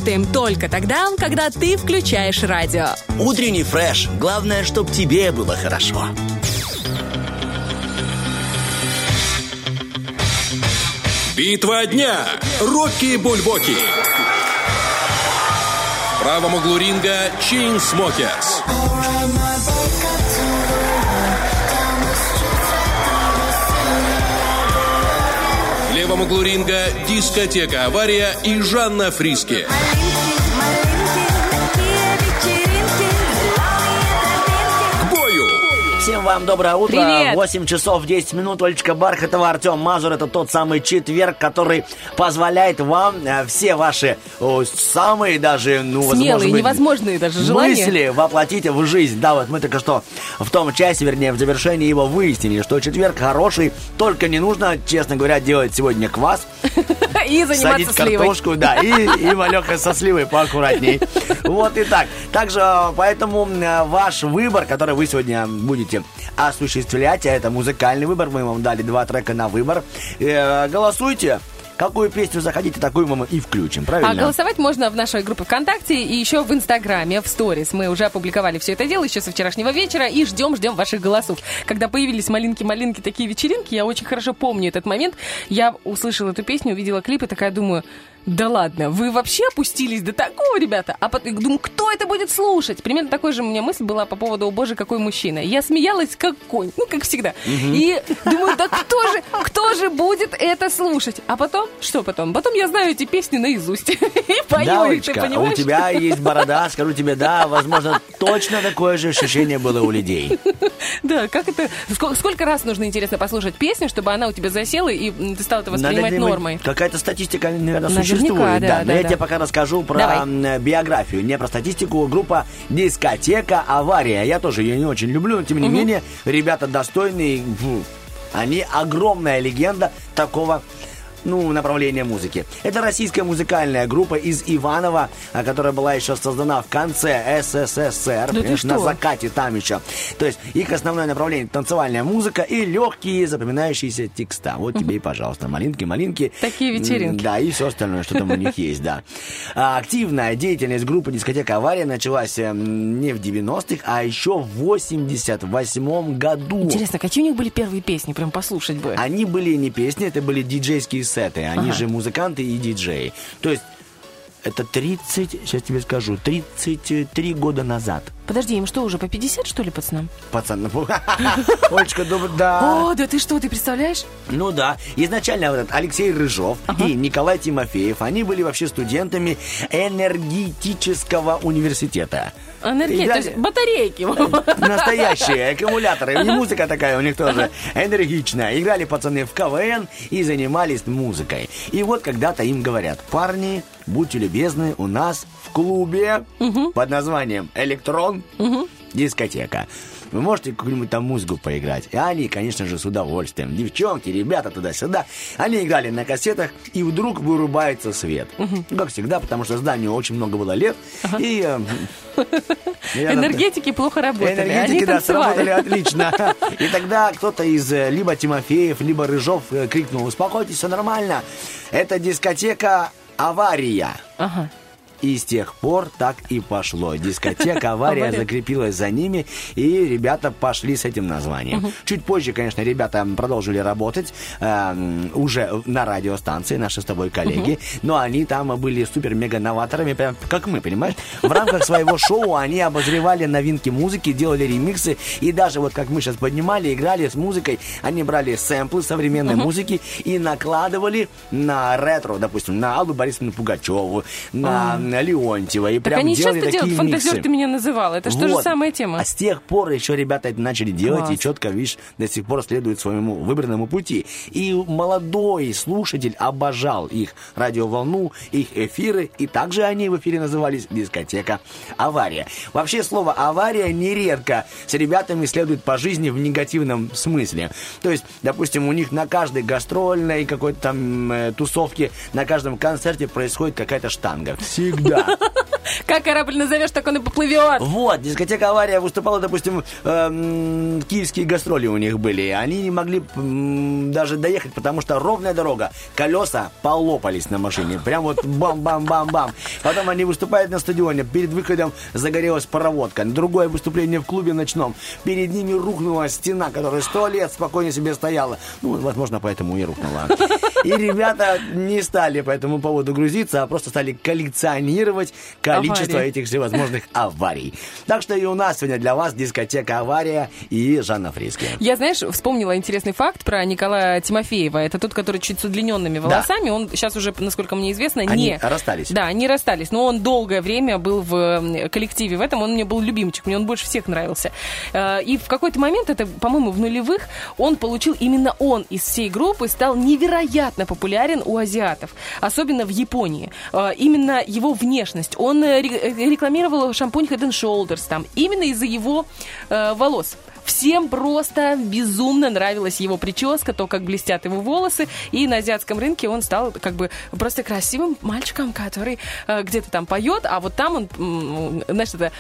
работаем только тогда, когда ты включаешь радио. Утренний фреш. Главное, чтобы тебе было хорошо. Битва дня. Рокки Бульбоки. В правом углу ринга Chainsmokers. В левом углу ринга дискотека «Авария» и Жанна Фриски. Всем вам доброе утро. Привет. 8 часов 10 минут. Олечка Бархатова, Артем Мазур. Это тот самый четверг, который позволяет вам э, все ваши о, самые даже, ну, Смелые, возможно, невозможные даже желания. мысли воплотить в жизнь. Да, вот мы только что в том часе, вернее, в завершении его выяснили, что четверг хороший, только не нужно, честно говоря, делать сегодня квас, И заниматься садить сливой. картошку, да, и, и малеха со сливой поаккуратней. Вот и так. Также, э, поэтому э, ваш выбор, который вы сегодня будете осуществлять, а это музыкальный выбор, мы вам дали два трека на выбор, Э, голосуйте. Какую песню захотите, такую мы и включим, правильно? А голосовать можно в нашей группе ВКонтакте и еще в Инстаграме, в сторис. Мы уже опубликовали все это дело еще со вчерашнего вечера и ждем, ждем ваших голосов. Когда появились малинки-малинки, такие вечеринки, я очень хорошо помню этот момент. Я услышала эту песню, увидела клип и такая думаю, да ладно, вы вообще опустились до такого, ребята? А потом думаю, кто это будет слушать? Примерно такой же у меня мысль была по поводу «О боже, какой мужчина». Я смеялась как конь, ну, как всегда. И думаю, да кто же, кто же будет это слушать? А потом, что потом? Потом я знаю эти песни наизусть. И пою Да, их, ты Олечка, у понимаешь? тебя есть борода, скажу тебе, да, возможно, точно такое же ощущение было у людей. Да, как это... Сколько, сколько раз нужно, интересно, послушать песню, чтобы она у тебя засела, и ты стал это воспринимать нормой? Какая-то статистика, наверное, Наверняка, существует. да, но да, я да. тебе пока расскажу про Давай. биографию, не про статистику. Группа «Дискотека Авария». Я тоже ее не очень люблю, но тем не менее, ребята достойные. Они огромная легенда такого ну, направления музыки. Это российская музыкальная группа из Иванова, которая была еще создана в конце СССР, понимаешь, на закате там еще. То есть их основное направление танцевальная музыка и легкие запоминающиеся текста. Вот тебе и, пожалуйста, малинки, малинки. Такие вечеринки. Да, и все остальное, что там у них есть, да. А, Активная деятельность группы «Дискотека Авария» началась м, не в 90-х, а еще в 88 году. Интересно, какие у них были первые песни? Прям послушать бы. Они были не песни, это были диджейские сеты. Они Ага. же музыканты и диджеи. То есть это 30, сейчас тебе скажу, 33 года назад. Подожди, им что, уже по 50, что ли, пацанам? Пацан, Олечка, добр- да. О, да ты что, ты представляешь? Ну да. Изначально вот этот Алексей Рыжов и Николай Тимофеев, они были вообще студентами энергетического университета. Энергия, то есть батарейки. Настоящие аккумуляторы. И музыка такая у них тоже энергичная. Играли пацаны в КВН и занимались музыкой. И вот когда-то им говорят, парни, будьте любезны, у нас в клубе под названием «Электрон» дискотека. Вы можете какую-нибудь там музыку поиграть? И они, конечно же, с удовольствием. Девчонки, ребята туда-сюда. Они играли на кассетах, и вдруг вырубается свет. Ну, Как всегда, потому что зданию очень много было лет. И... э, Энергетики плохо работали. Энергетики, да, сработали отлично. И тогда кто-то из э, либо Тимофеев, либо Рыжов э, крикнул, успокойтесь, все нормально. Это дискотека «Авария». Ага. И с тех пор так и пошло. Дискотека «Авария» закрепилась за ними, и ребята пошли с этим названием. Чуть позже, конечно, ребята продолжили работать эм, уже на радиостанции, наши с тобой коллеги, но они там были супер-мега-новаторами, прям как мы, понимаешь? В рамках своего шоу они обозревали новинки музыки, делали ремиксы, и даже вот как мы сейчас поднимали, играли с музыкой, они брали сэмплы современной музыки и накладывали на ретро, допустим, на Аллу Борисовну Пугачеву, на Леонтьева, и Так прям они делали часто такие делают, фантазер ты меня называл. Это что же Вот. самая тема? А с тех пор еще ребята это начали делать Класс. и четко, видишь, до сих пор следуют своему выбранному пути. И молодой слушатель обожал их радиоволну, их эфиры, и также они в эфире назывались дискотека «Авария». Вообще слово «авария» нередко с ребятами следует по жизни в негативном смысле. То есть, допустим, у них на каждой гастрольной какой-то там э, тусовке, на каждом концерте происходит какая-то штанга. Всегда. Как корабль назовешь, так он и поплывет. Вот, дискотека «Авария» выступала, допустим, эм, киевские гастроли у них были. Они не могли даже доехать, потому что ровная дорога, колеса полопались на машине. Прям вот бам-бам-бам-бам. Потом они выступают на стадионе, перед выходом загорелась проводка. Другое выступление в клубе ночном. Перед ними рухнула стена, которая сто лет спокойно себе стояла. Ну, возможно, поэтому и рухнула. И ребята не стали по этому поводу грузиться, а просто стали коллекционировать количество Аварии. этих всевозможных аварий. Так что и у нас сегодня для вас дискотека «Авария» и Жанна Фриски. Я, знаешь, вспомнила интересный факт про Николая Тимофеева. Это тот, который чуть с удлиненными волосами. Он сейчас уже, насколько мне известно, Они не... расстались. Да, они расстались. Но он долгое время был в коллективе. В этом он мне был любимчик. Мне он больше всех нравился. Э, И в какой-то момент, это, по-моему, в нулевых, он получил, именно он из всей группы стал невероятно популярен у азиатов. Особенно в Японии. Э, Именно его внешность. Он э, э, рекламировал шампунь Head and Shoulders там. Именно из-за его э, волос. Всем просто безумно нравилась его прическа, то, как блестят его волосы. И на азиатском рынке он стал как бы просто красивым мальчиком, который э, где-то там поет, а вот там он, знаешь, это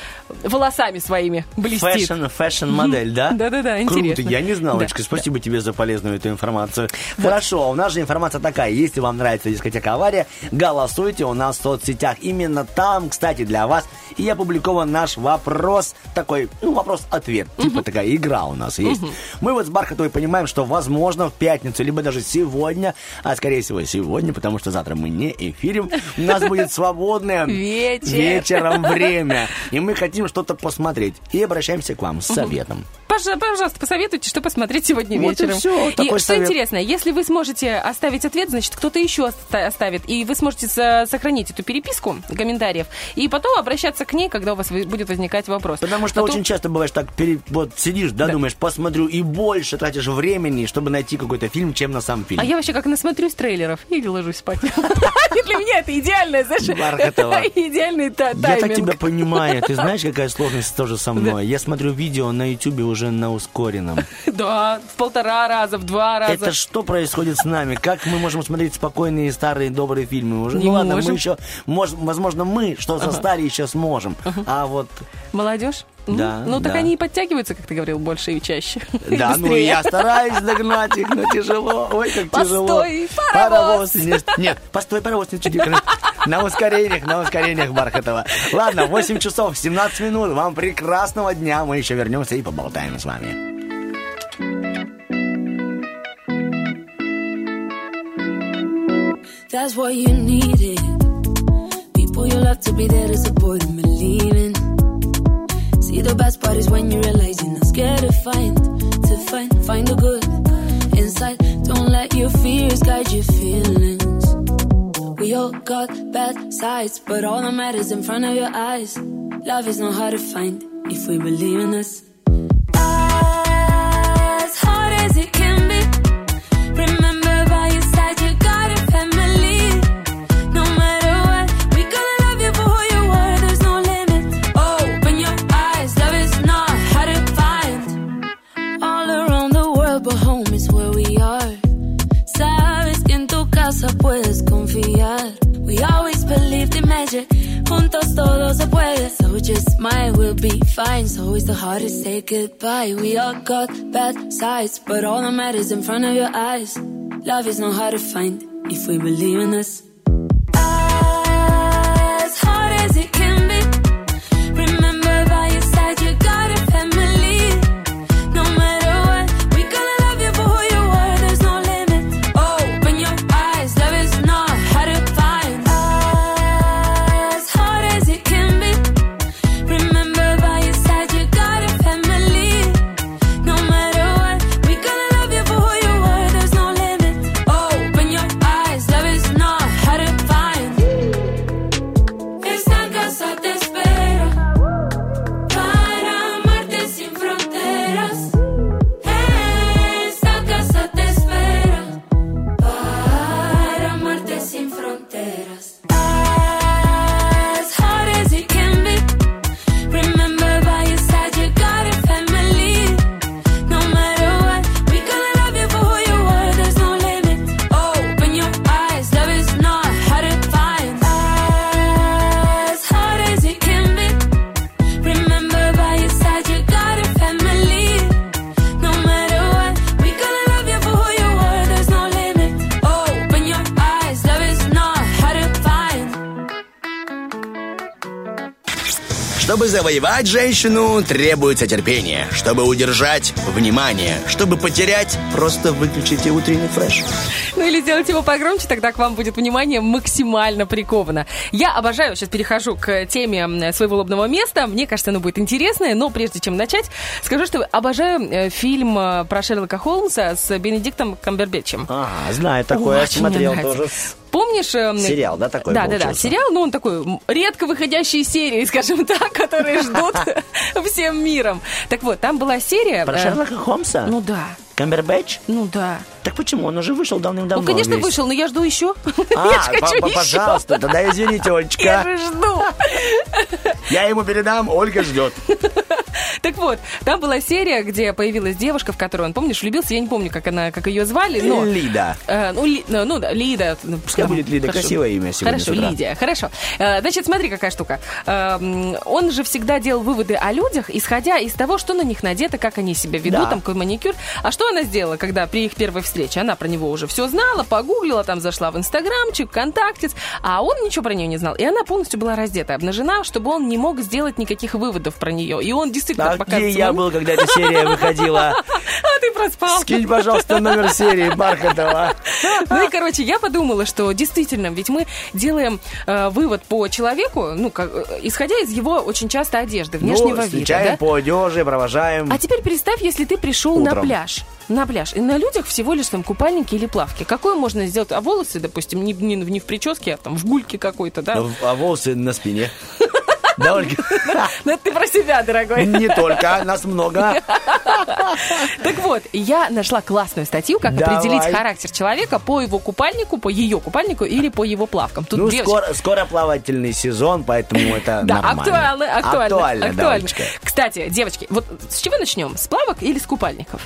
волосами своими блестит. Fashion, fashion-модель, да? Да-да-да, Круто, интересно. я не знал, Да, Олечка, спасибо тебе за полезную эту информацию. Хорошо, у нас же информация такая, если вам нравится дискотека «Авария», голосуйте у нас в соцсетях. Именно там, кстати, для вас и опубликован наш вопрос, такой, ну, вопрос-ответ, типа такая игра у нас есть. Мы вот с Бархатовой понимаем, что, возможно, в пятницу, либо даже сегодня, а скорее всего сегодня, потому что завтра мы не эфирим, у нас будет свободное Вечер. вечером время, и мы хотим что-то посмотреть, и обращаемся к вам с советом. Пожа- Пожалуйста, посоветуйте, что посмотреть сегодня Вот и вечером. всё, И что интересно, если вы сможете оставить ответ, значит, кто-то еще оста- оставит, и вы сможете со- сохранить эту переписку комментариев, и потом обращаться к ней, когда у вас будет возникать вопрос. Потому что А очень часто бываешь так, пере- вот сидишь, да, Да. думаешь, посмотрю, и больше тратишь времени, чтобы найти какой-то фильм, чем на сам фильм. А я вообще как насмотрюсь трейлеров и ложусь спать. Для меня это идеальное, знаешь, идеальный та- Я так тайминг. тебя понимаю. Ты знаешь, какая сложность тоже со мной? Я смотрю видео на Ютубе уже на ускоренном. Да, в полтора раза, в два раза. Это что происходит с нами? Как мы можем смотреть спокойные старые добрые фильмы уже? Ну ладно, мы еще, мож- возможно, мы, что состали, еще сможем. А вот, Молодежь? Да, Ну, так они и подтягиваются, как ты говорил, больше и чаще. И да, ну быстрее. я стараюсь догнать их, но тяжело. Ой, как тяжело. Постой, паровоз. не- Нет, постой, паровоз, не чудик. На ускорениях, на ускорениях Бархатова. Ладно, 8 часов 17 минут. Вам прекрасного дня. Мы еще вернемся и поболтаем с вами. That's what you needed. To be there to support and believe in. See the best part is when you realize you're not scared to find, to find, find the good inside. Don't let your fears guide your feelings. We all got bad sides, but all that matters in front of your eyes. Love is not hard to find if we believe in this. Smile, we'll be fine. It's the hardest to say goodbye. We all got bad sides, but all that matters is in front of your eyes. Love is not hard to find if we believe in this. Завоевать женщину требуется терпение. Чтобы удержать – внимание. Чтобы потерять – просто выключите утренний фреш. Ну или сделать его погромче, тогда к вам будет внимание максимально приковано. Я обожаю, сейчас перехожу к теме своего лобного места. Мне кажется, оно будет интересное, но прежде чем начать, скажу, что обожаю э, фильм э, про Шерлока Холмса с Бенедиктом Камбербэтчем. А, знаю такое, Очень смотрел тоже. Помнишь? эм, Сериал, да, такой Да, да, да, получился? сериал, но он такой редко выходящие серии, скажем так, которые ждут всем миром. Так вот, там была серия... Про э, Шерлока Холмса? Ну да, Камбербэтч? ну да. Так почему? Он уже вышел давным-давно. Ну, конечно, весь. вышел, но я жду еще. А, Я же хочу па- еще. пожалуйста, тогда извините, Я Олечка. же жду. Я ему передам, Ольга ждет. Так вот, там была серия, где появилась девушка, в которую он, помнишь, влюбился. Я не помню, как она, как ее звали, но... Лида. Э, ну, Ли- ну, ну да, Лида. ну, Пускай будет Лида, хорошо. красивое имя сегодня Хорошо. Лидия, хорошо. Э, значит, смотри, какая штука. Э, м, он же всегда делал выводы о людях, исходя из того, что на них надето, как они себя ведут, Да. там, какой маникюр. А что она сделала, когда при их первой встрече? Она про него уже все знала, погуглила, там зашла в Инстаграмчик, Контактец, а он ничего про нее не знал. И она полностью была раздета, обнажена, чтобы он не мог сделать никаких выводов про нее. И он действительно А где я был, когда эта серия выходила? А ты проспал. Скинь, пожалуйста, номер серии Бархатова. Ну и, короче, я подумала, что действительно, ведь мы делаем э, вывод по человеку, ну, как, э, исходя из его очень часто одежды, внешнего Ну, вида, да? по одежде, провожаем. А теперь представь, если ты пришел на Утром. пляж. На пляж. И на людях всего лишь там купальники или плавки. Какое можно сделать? А волосы, допустим, не, не, не в прическе, а там в гульке какой-то, да? Ну, А волосы на спине. Да, Ольга? Ну, это ты про себя, дорогой. Не только, нас много. Так вот, я нашла классную статью, как Давай. определить характер человека по его купальнику, по ее купальнику или по его плавкам. Тут Ну, скоро, скоро плавательный сезон, поэтому это Да, нормально. актуально, актуально. Актуально, актуально. Кстати, девочки, вот с чего начнем? С плавок или с купальников?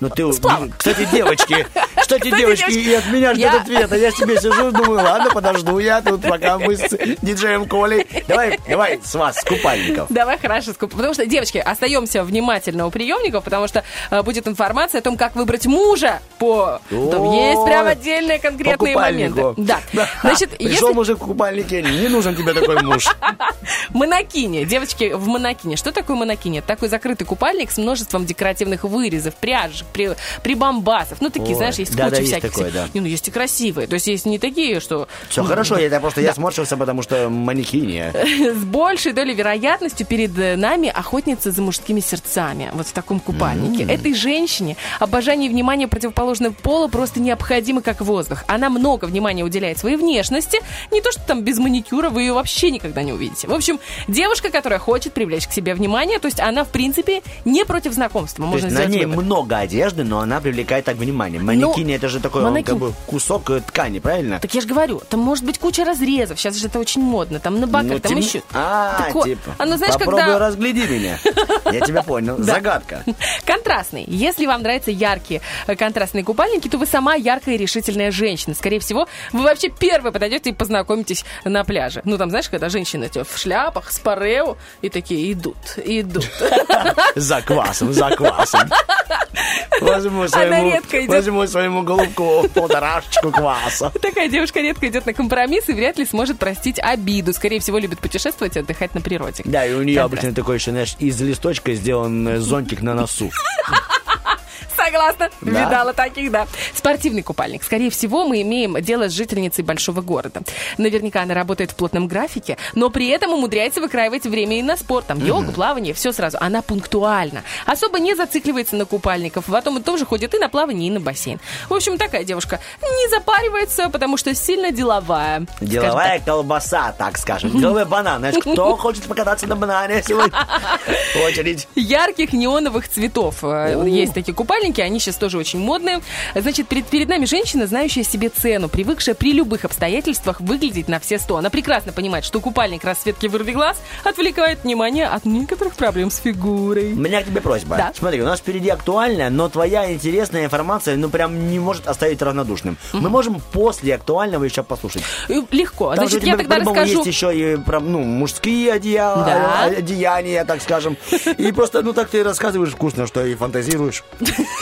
Ну ты, плавок. кстати, девочки, кстати, Кстати, девочки, девочки, и от меня ждет я- ответ, а я себе сижу, думаю, ладно, подожду я тут, пока мы с диджеем Колей. Давай, давай с вас, с купальников. Давай хорошо, скуп- потому что, девочки, остаемся внимательно у приемников, потому что э, будет информация о том, как выбрать мужа по... Там О, есть прям отдельные конкретные моменты. Да. Значит, Пришел если мужик в купальнике, не нужен тебе такой муж. монокини, девочки в монокине. Что такое монокини? Это такой закрытый купальник с множеством декоративных вырезов, пряжек, при, прибамбасов. Ну, такие, Ой, знаешь, есть да, куча да, есть всяких. такое, да. Не, ну, есть и красивые. То есть есть не такие, что... Все хорошо, я это просто я сморщился, потому что манекине. с большей долей вероятностью перед э, нами охотница за мужскими сердцами. Вот в таком купальнике. Этой женщине обожание и внимание противоположного пола просто необходимо как воздух. Она много внимания уделяет своей внешности. Не то, что там без маникюра вы ее вообще никогда не увидите. В общем, девушка, которая хочет привлечь к себе внимание, то есть она, в принципе, не против знакомства. Можно есть на ней вывод. много одежды, но она привлекает так внимание. Манекине это же такой он, манекен- как бы кусок э, ткани, правильно? Так я же говорю, там может быть куча разрезов. Сейчас же это очень модно. Там на боках, Ну, там тем- еще. А, Так вот, типа. ну, знаешь, Попробуй когда- разгляди меня. Я тебя понял. Загадка. Контрастный. Если вам нравятся яркие э, контрастные купальники, то вы сама яркая и решительная женщина. Скорее всего, вы вообще первые подойдете и познакомитесь на пляже. Ну, там, знаешь, когда женщины в шляпах, с парео, и такие идут, идут. За квасом, за квасом. Возьму своему, редко идет. возьму своему голубку полторашечку кваса. Такая девушка редко идет на компромисс и вряд ли сможет простить обиду. Скорее всего, любит путешествовать и отдыхать на природе. Да, и у нее Контраст. обычно такой еще, знаешь, из листочка сделан э, зонтик на носу. Согласна. Да. Видала таких, да. Спортивный купальник. Скорее всего, мы имеем дело с жительницей большого города. Наверняка она работает в плотном графике, но при этом умудряется выкраивать время и на спорт. Там йога, плавание, все сразу. Она пунктуальна. Особо не зацикливается на купальников. Потом и тоже ходит и на плавание, и на бассейн. В общем, такая девушка не запаривается, потому что сильно деловая. Деловая колбаса, так скажем. Деловой банан. Знаешь, кто хочет покататься на банане сегодня? Очередь. ярких неоновых цветов. Э. Есть такие купальники, они сейчас тоже очень модные. Значит, перед, перед нами женщина, знающая себе цену, привыкшая при любых обстоятельствах выглядеть на все сто. Она прекрасно понимает, что купальник расцветки вырвый глаз отвлекает внимание от некоторых проблем с фигурой. У меня к тебе просьба. Да. Смотри, у нас впереди актуальная, но твоя интересная информация, ну, прям не может оставить равнодушным. Мы можем после актуального еще послушать. Э, Легко. Там же Значит, тебя, я тогда расскажу. есть еще и про, ну, мужские одеяла, Да. э, одеяния, так скажем. И просто, ну, так ты рассказываешь вкусно, что и фантазируешь.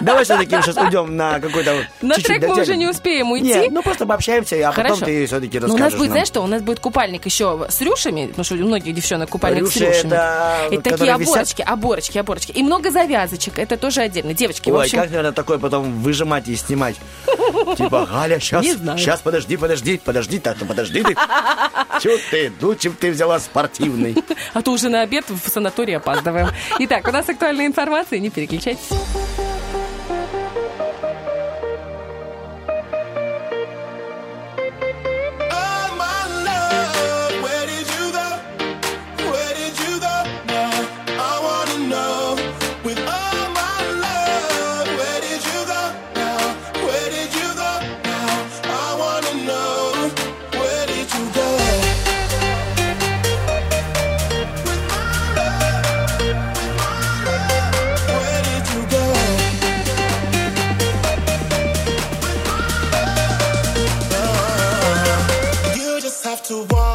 Давай все-таки сейчас уйдем на какой-то На трек мы уже не успеем уйти. Нет, ну просто пообщаемся, а потом ты все-таки расскажешь у нас будет, знаешь что, у нас будет купальник еще с рюшами, потому что у многих девчонок купальник с рюшами. это, И такие оборочки, оборочки, оборочки. И много завязочек, это тоже отдельно. Девочки, Ой, как, наверное, такой потом выжимать и снимать? Типа, Галя, сейчас, сейчас, подожди, подожди, подожди, так, ну подожди ты. Чё ты, ну, чем ты взяла спортивный? А то уже на обед в санатории опаздываем. Итак, у нас актуальная информация, не переключайтесь. To walk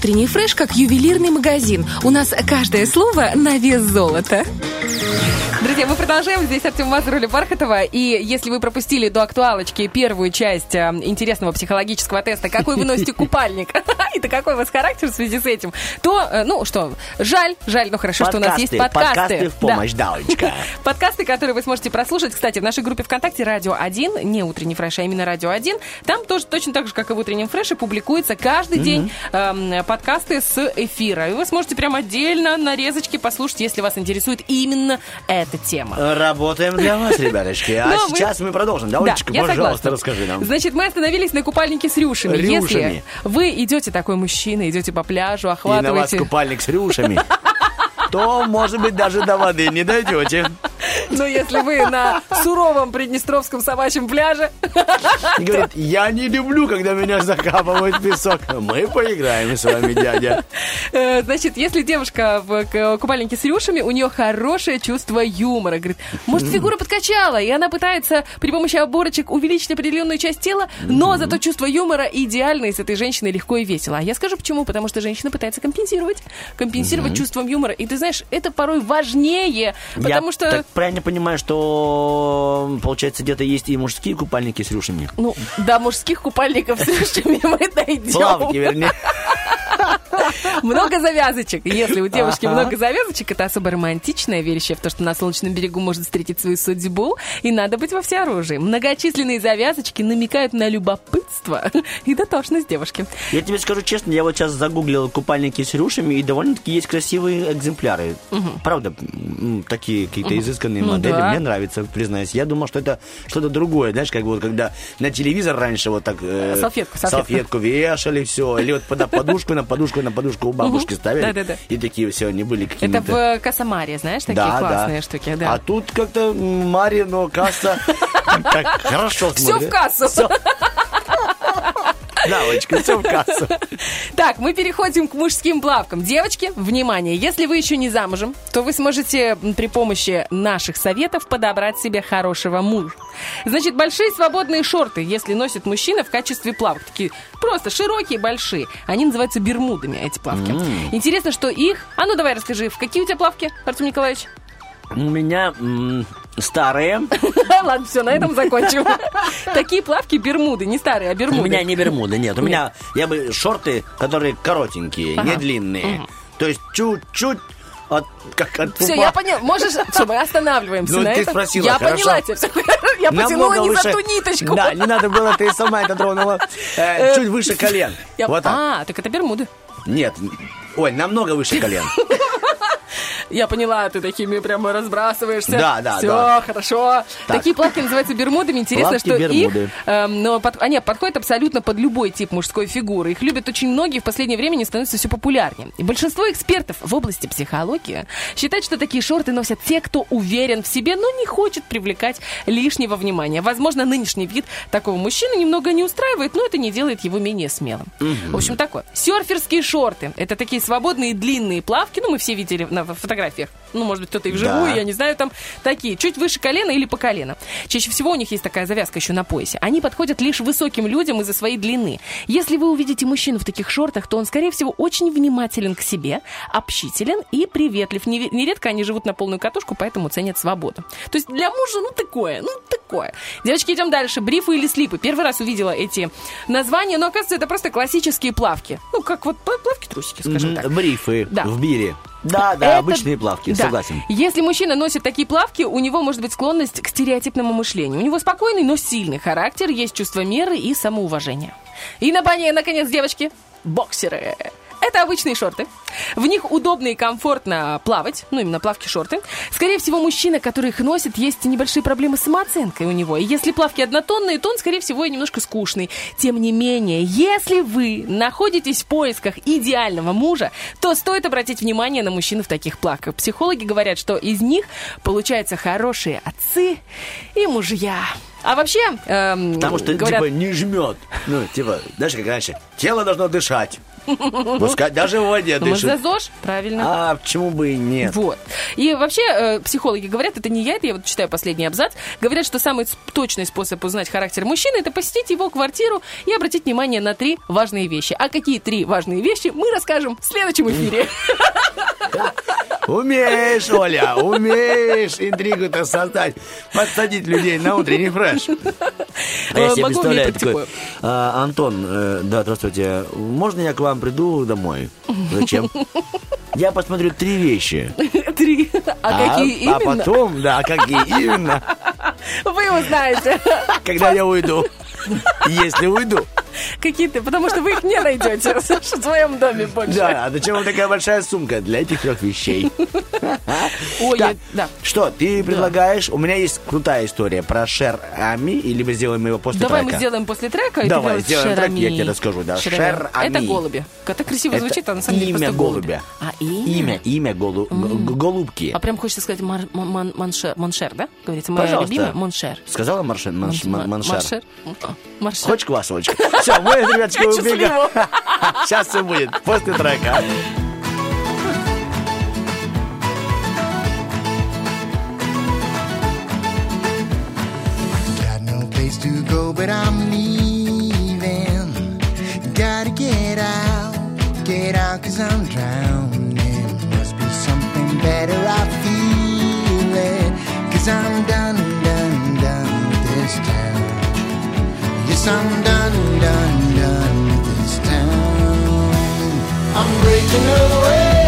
Утренний фреш как ювелирный магазин. У нас каждое слово на вес золота. Друзья, мы продолжаем. Здесь Артем Мазур, Оля Бархатова. И если вы пропустили до актуалочки первую часть э, интересного психологического теста, какой вы носите купальник, и то какой у вас характер в связи с этим, то, э, ну что, жаль, жаль, но хорошо, что у нас есть подкасты. Подкасты в Да. помощь, Даулечка. Подкасты, которые вы сможете прослушать, кстати, в нашей группе ВКонтакте «Радио 1», не «Утренний фреш», а именно «Радио 1». Там тоже точно так же, как и в «Утреннем фреше», публикуется каждый день эм, подкасты с эфира. И вы сможете прям отдельно нарезочки послушать, если вас интересует именно эта тема. Работаем для вас, ребяточки. А Но мы- сейчас мы продолжим. Да, Даулечка, я пожалуйста, расскажи нам. Значит, мы остановились на купальнике с рюшами. Если вы идете такой мужчина, идете по пляжу, И на вас охватываете... купальник с рюшами. То, может быть, даже до воды не дойдете. Ну, если вы на суровом приднестровском собачьем пляже, И говорит, я не люблю, когда меня закапывают песок. Мы поиграем с вами, дядя. Э, Значит, если девушка в купальнике с рюшами, у нее хорошее чувство юмора. Говорит, может, фигура подкачала, и она пытается при помощи оборочек увеличить определенную часть тела, но зато чувство юмора идеально, и с этой женщиной легко и весело. А я скажу почему. Потому что женщина пытается компенсировать. Компенсировать чувством юмора. И ты знаешь, это порой важнее, потому я что... так правильно понимаю, что, получается, где-то есть и мужские купальники с рюшами. Ну, до мужских купальников с рюшами мы дойдем. Плавки, вернее. Много завязочек. Если у девушки много завязочек, это особо романтичное, верящее в то, что на солнечном берегу может встретить свою судьбу, и надо быть во всеоружии. Многочисленные завязочки намекают на любопытство и дотошность девушки. Я тебе скажу честно, я вот сейчас загуглил купальники с рюшами, и довольно-таки есть красивые экземпляры. Правда, м, такие какие-то изысканные Ну модели. да. Мне нравится, признаюсь. Я думал, что это что-то другое. Знаешь, как вот когда на телевизор раньше вот так... э, Салфетку, салфетку. салфетку вешали, все. Или вот под подушку на подушку на подушку у бабушки ставили. Да-да-да. И такие все, они были какими-то... Это в э, Касамаре, знаешь, такие Да, классные да. штуки. Да. А тут как-то м, Мария, но касса так хорошо Все в кассу. Да, Олечка, все в кассу. Так, мы переходим к мужским плавкам. Девочки, внимание, если вы еще не замужем, то вы сможете при помощи наших советов подобрать себе хорошего мужа. Значит, большие свободные шорты, если носит мужчина в качестве плавок, такие просто широкие, большие, они называются бермудами, эти плавки. Интересно, что их... А ну давай расскажи, в какие у тебя плавки, Артем Николаевич? У меня старые. Ладно, все, на этом закончим. Такие плавки бермуды, не старые, а У бермуды. меня не бермуды, нет. У меня я бы шорты, которые коротенькие, не длинные. То есть чуть-чуть от как от Все, я поняла. Можешь... Все, мы останавливаемся Ну, на ты этом. спросила, Я хорошо. поняла тебя. Я потянула Намного не за выше- ту ниточку. Да, не надо было, ты сама это тронула. Э, Чуть выше колен. Я- Вот так. А, так это бермуды. Нет. Ой, намного выше колен. Я поняла, ты такими прямо разбрасываешься. Да, да, Все, да. хорошо. Так. Такие плавки называются бермудами. Интересно, Плавки что бермуды. их... эм, но под- они подходят абсолютно под любой тип мужской фигуры. Их любят очень многие. В последнее время они становятся все популярнее. И большинство экспертов в области психологии считают, что такие шорты носят те, кто уверен в себе, но не хочет привлекать лишнего внимания. Возможно, нынешний вид такого мужчины немного не устраивает, но это не делает его менее смелым. В общем, такое. Серферские шорты. Это такие свободные длинные плавки. Ну, мы все видели на фотографиях. Ну, может быть, кто-то и вживую, Да. я не знаю, там такие, чуть выше колена или по колено. Чаще всего у них есть такая завязка еще на поясе. Они подходят лишь высоким людям из-за своей длины. Если вы увидите мужчину в таких шортах, то он, скорее всего, очень внимателен к себе, общителен и приветлив. Не- Нередко они живут на полную катушку, поэтому ценят свободу. То есть для мужа, ну, такое, ну, такое. Девочки, идем дальше. Брифы или слипы. Первый раз увидела эти названия, но, оказывается, это просто классические плавки. Ну, как вот пла- плавки-трусики, скажем так. Брифы Да. в бире. Да, да, Это- обычные плавки, да. согласен. Если мужчина носит такие плавки, у него может быть склонность к стереотипному мышлению. У него спокойный, но сильный характер, есть чувство меры и самоуважение. И на бане, наконец, девочки, боксеры. Это обычные шорты. В них удобно и комфортно плавать, ну, именно плавки-шорты. Скорее всего, мужчина, который их носит, есть небольшие проблемы с самооценкой у него. И если плавки однотонные, то он, скорее всего, и немножко скучный. Тем не менее, если вы находитесь в поисках идеального мужа, то стоит обратить внимание на мужчин в таких плавках. Психологи говорят, что из них получаются хорошие отцы и мужья. А вообще, эм, Потому что, говорят, типа, не жмет. Ну, типа, знаешь, как раньше, тело должно дышать. Пускай даже в воде ну, может, за дышит. ЗОЖ? Правильно. А почему бы и нет? Вот. И вообще э, психологи говорят, это не я, это я вот читаю последний абзац, говорят, что самый точный способ узнать характер мужчины это посетить его квартиру и обратить внимание на три важные вещи. А какие три важные вещи, мы расскажем в следующем эфире. Умеешь, Оля, умеешь интригу-то создать. Подсадить людей на утренний фреш. А я Э, себе представляю такой. «А, Антон, э, да, здравствуйте, можно я к вам приду домой? Зачем? Я посмотрю три вещи. Три. А какие а именно? потом, да, какие именно, Вы узнаете. когда я уйду. Если уйду. Какие-то, потому что вы их не найдете в своем доме больше. Да, а зачем вам такая большая сумка для этих трех вещей? Ой, Так, я- да. Что, ты предлагаешь? У меня есть крутая история про Шер Ами, или мы сделаем его после Давай мы трека? сделаем после трека. Давай, сделаем трек, я тебе расскажу, да. Шерами. Шер-Ами. Это голуби. Это красиво Это звучит, а на самом деле имя просто голуби. голубя. А, имя? Имя, имя голу- г- голубки. А прям хочется сказать мар- мон- моншер, моншер, да? Говорите, моя Пожалуйста. любимая моншер. Сказала маршер? Манш- Мон- ман- Маншер. Маршер. Маршер. Хочешь квас, Олечка? Все, мы, ребяточки, Хочу убегаем. Сейчас все будет, после трека. Got no place to go, but I'm leaving. Gotta get out, get out, cause I'm drowning. Must be something better, I feel it. Cause I'm done, Yes, I'm done, done, done with this town. I'm breaking away.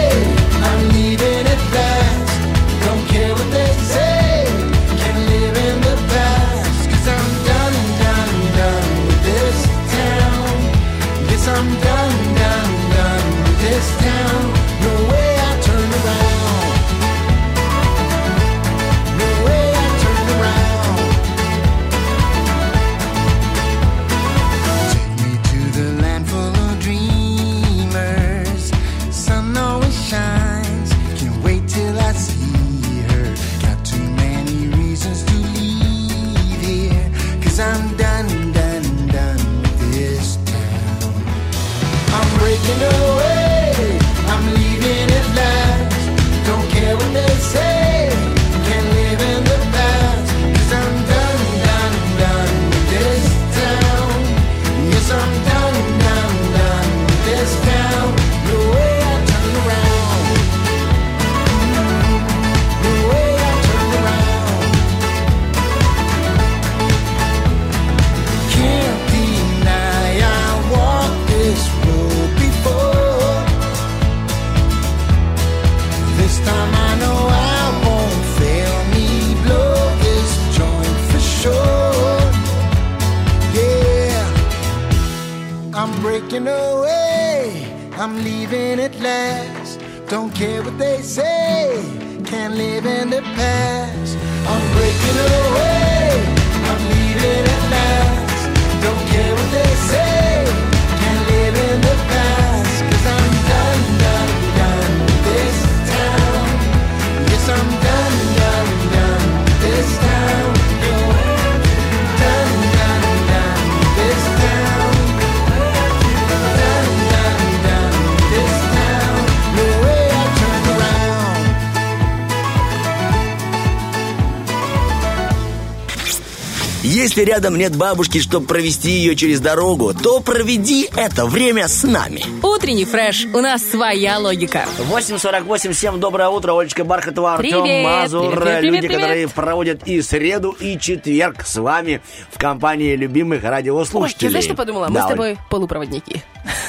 Если рядом нет бабушки, чтобы провести ее через дорогу, то проведи это время с нами. Утренний фреш. У нас своя логика. 8.48, всем доброе утро, Олечка Бархатова, Артем Привет, Мазур, привет, привет, люди, привет. которые проводят и среду, и четверг с вами в компании любимых Ой, радиослушателей. я знаешь, что подумала? Мы Да, с Оль. тобой полупроводники.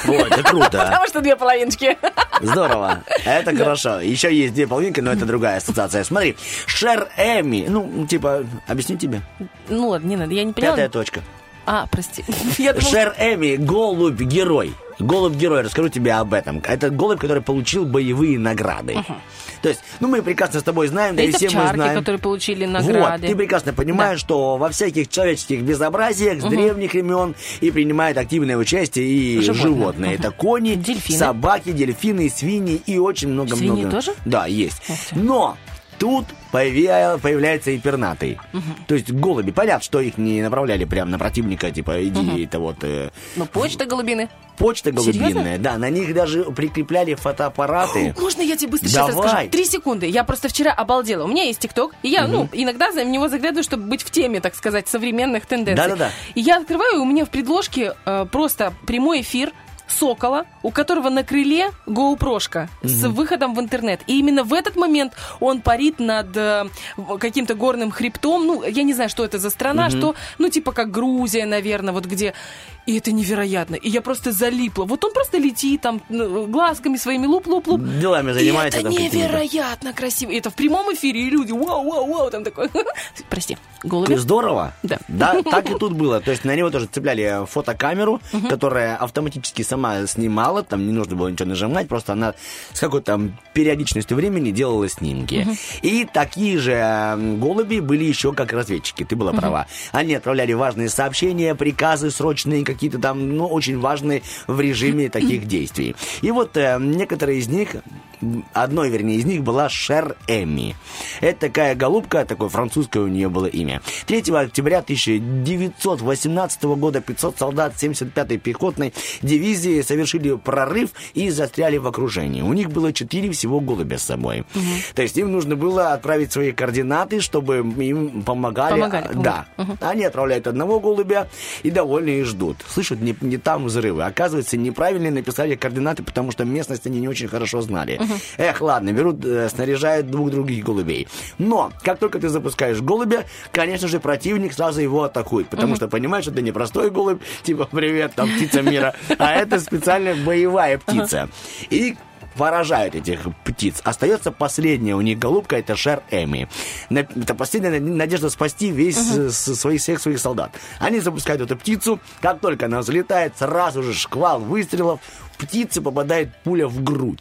Ой, это круто. Потому что две половиночки. Здорово. Это хорошо. Еще есть две половинки, но это другая ассоциация. Смотри, Шер Эми. Ну, типа, объясню тебе. Ну ладно, не надо, я не поняла. Пятая точка. А, прости. Шер Эми, голубь-герой. Голубь-герой, расскажу тебе об этом. Это голубь, который получил боевые награды. То есть, ну, мы прекрасно с тобой знаем, да и все мы знаем. которые получили Вот, награды. ты прекрасно понимаешь, что во всяких человеческих безобразиях с древних времен и принимают активное участие и Животные. животные. Это кони, Дельфины. собаки, дельфины, свиньи и очень много-много. Свиньи тоже? Да, есть. Но тут появляется и пернатый. То есть голуби. Понятно, что их не направляли прямо на противника, типа, иди, это вот... э, Ну, почта голубины. Почта голубиная, Серьезно? да, на них даже прикрепляли фотоаппараты. Можно я тебе быстро сейчас Давай. расскажу? Три секунды. Я просто вчера обалдела. У меня есть ТикТок, и я, ну, иногда за него заглядываю, чтобы быть в теме, так сказать, современных тенденций. Да-да-да. И я открываю, и у меня в предложке э, просто прямой эфир Сокола, у которого на крыле GoPro-шка с выходом в интернет. И именно в этот момент он парит над э, каким-то горным хребтом. Ну, я не знаю, что это за страна, что, ну, типа как Грузия, наверное, вот где. И это невероятно. И я просто залипла. Вот он просто летит там ну, глазками своими луп-луп-луп. Делами занимается И это невероятно красиво. И это в прямом эфире, и люди, вау-вау-вау, там такой. Прости, голуби. Здорово. Да. Да, так и тут было. То есть на него тоже цепляли фотокамеру, которая автоматически сама снимала, там не нужно было ничего нажимать, просто она с какой-то там периодичностью времени делала снимки. И такие же голуби были еще как разведчики, ты была права. Они отправляли важные сообщения, приказы срочные, какие-то там, ну, очень важные в режиме таких действий. И вот э, некоторые из них, одной, вернее, из них была Шер Эми. Это такая голубка, такое французское у нее было имя. 3 октября 1918 года 500 солдат 75-й пехотной дивизии совершили прорыв и застряли в окружении. У них было 4 всего голубя с собой. То есть им нужно было отправить свои координаты, чтобы им помогали. Помогали, Да. Они отправляют одного голубя и довольные ждут. Слышат, не, не там взрывы. Оказывается, неправильно написали координаты, потому что местность они не очень хорошо знали. Эх, ладно, берут, э, снаряжают двух других голубей. Но, как только ты запускаешь голубя, конечно же, противник сразу его атакует, потому что понимаешь, что это не простой голубь, типа, привет, там, птица мира, а это специальная боевая птица. И поражают этих птиц. Остается последняя у них голубка, это Шер Эми. Это последняя надежда спасти весь э, с- своих, всех своих солдат. Они запускают эту птицу, как только она взлетает, сразу же шквал выстрелов, птице попадает пуля в грудь.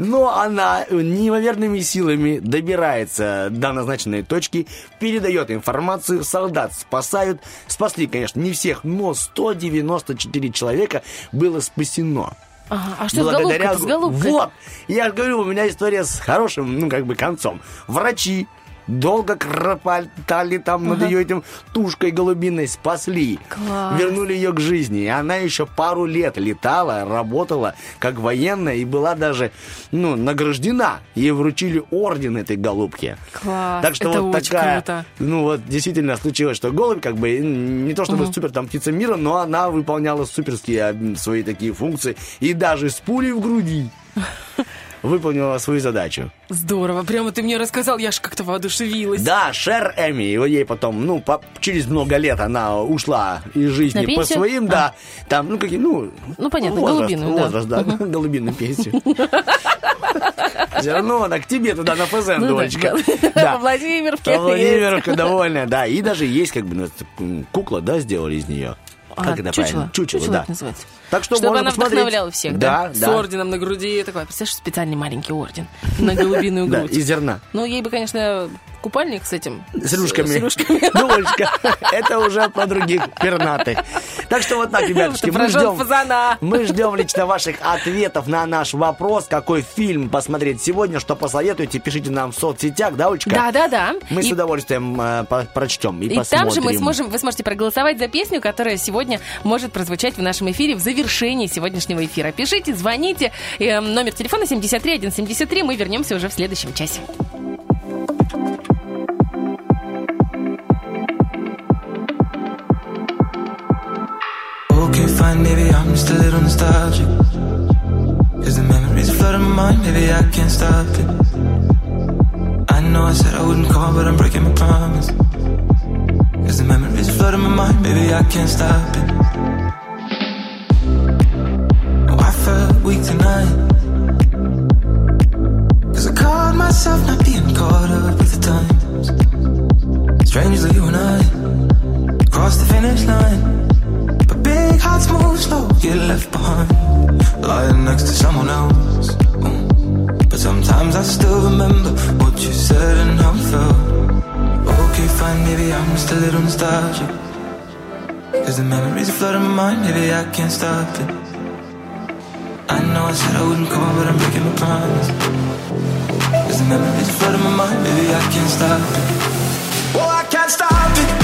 Но она неимоверными силами добирается до назначенной точки, передает информацию, солдат спасают. Спасли, конечно, не всех, но 194 человека было спасено. Ага, а что с головкой? С? Вот, я говорю, у меня история с хорошим, ну, как бы, концом. Врачи долго кропотали там над ее этим тушкой голубиной, спасли. Класс. Вернули ее к жизни. И она еще пару лет летала, работала как военная и была даже, ну, награждена. Ей вручили орден этой голубки. Класс, Так что это вот такая, круто. ну вот действительно случилось, что голубь как бы не то чтобы супер там птица мира, но она выполняла суперские свои такие функции и даже с пулей в груди выполнила свою задачу. Здорово, прямо ты мне рассказал, я ж как-то воодушевилась. Да, Шер Эми, его ей потом, ну, по- через много лет она ушла из жизни На по своим, да, там, ну, какие, ну... Ну, понятно, возраст, голубиную, да. Возраст, да, голубиную пенсию. Все равно она к тебе туда на ФЗН, Ну да, дочка. да. Да. Во Владимировке довольная, да. И даже есть как бы ну, кукла, да, сделали из нее. А, Как это чучело? правильно? Чучело, Чучело да. это называется. Так что Чтобы можно она посмотреть. вдохновляла всех, да? Да, С да. орденом на груди. Такой, представляешь, специальный маленький орден на голубиную Да, грудь. из зерна. Ну, ей бы, конечно, купальник с этим. С рюшками. С рюшками. Дочка. Это уже про других пернатых. Так что вот так, ребятушки, мы ждем, мы ждем лично ваших ответов на наш вопрос, какой фильм посмотреть сегодня, что посоветуете, пишите нам в соцсетях, да, Олечка? Да, да, да. Мы с И- удовольствием э, по- прочтем и, И посмотрим. там же мы сможем, вы сможете проголосовать за песню, которая сегодня может прозвучать в нашем эфире в завершении сегодняшнего эфира. Пишите, звоните. Э, номер телефона 73173. Мы вернемся уже в следующем часе. Okay, fine, maybe I'm just a little nostalgic. Cause the memories flood in my mind, maybe I can't stop it. I know I said I wouldn't call, but I'm breaking my promise. Cause the memories flood in my mind, maybe I can't stop it. Oh, I felt weak tonight. Strangely, you and I crossed the finish line. But big hearts move slow, get left behind. Lying next to someone else. Mm. But sometimes I still remember what you said and how it felt. Okay, fine, maybe I'm just a little nostalgic. Cause the memories flood my mind, maybe I can't stop it. I know I said I wouldn't call, but I'm breaking my promise. Cause the memories flood my mind, maybe I can't stop it. stop it.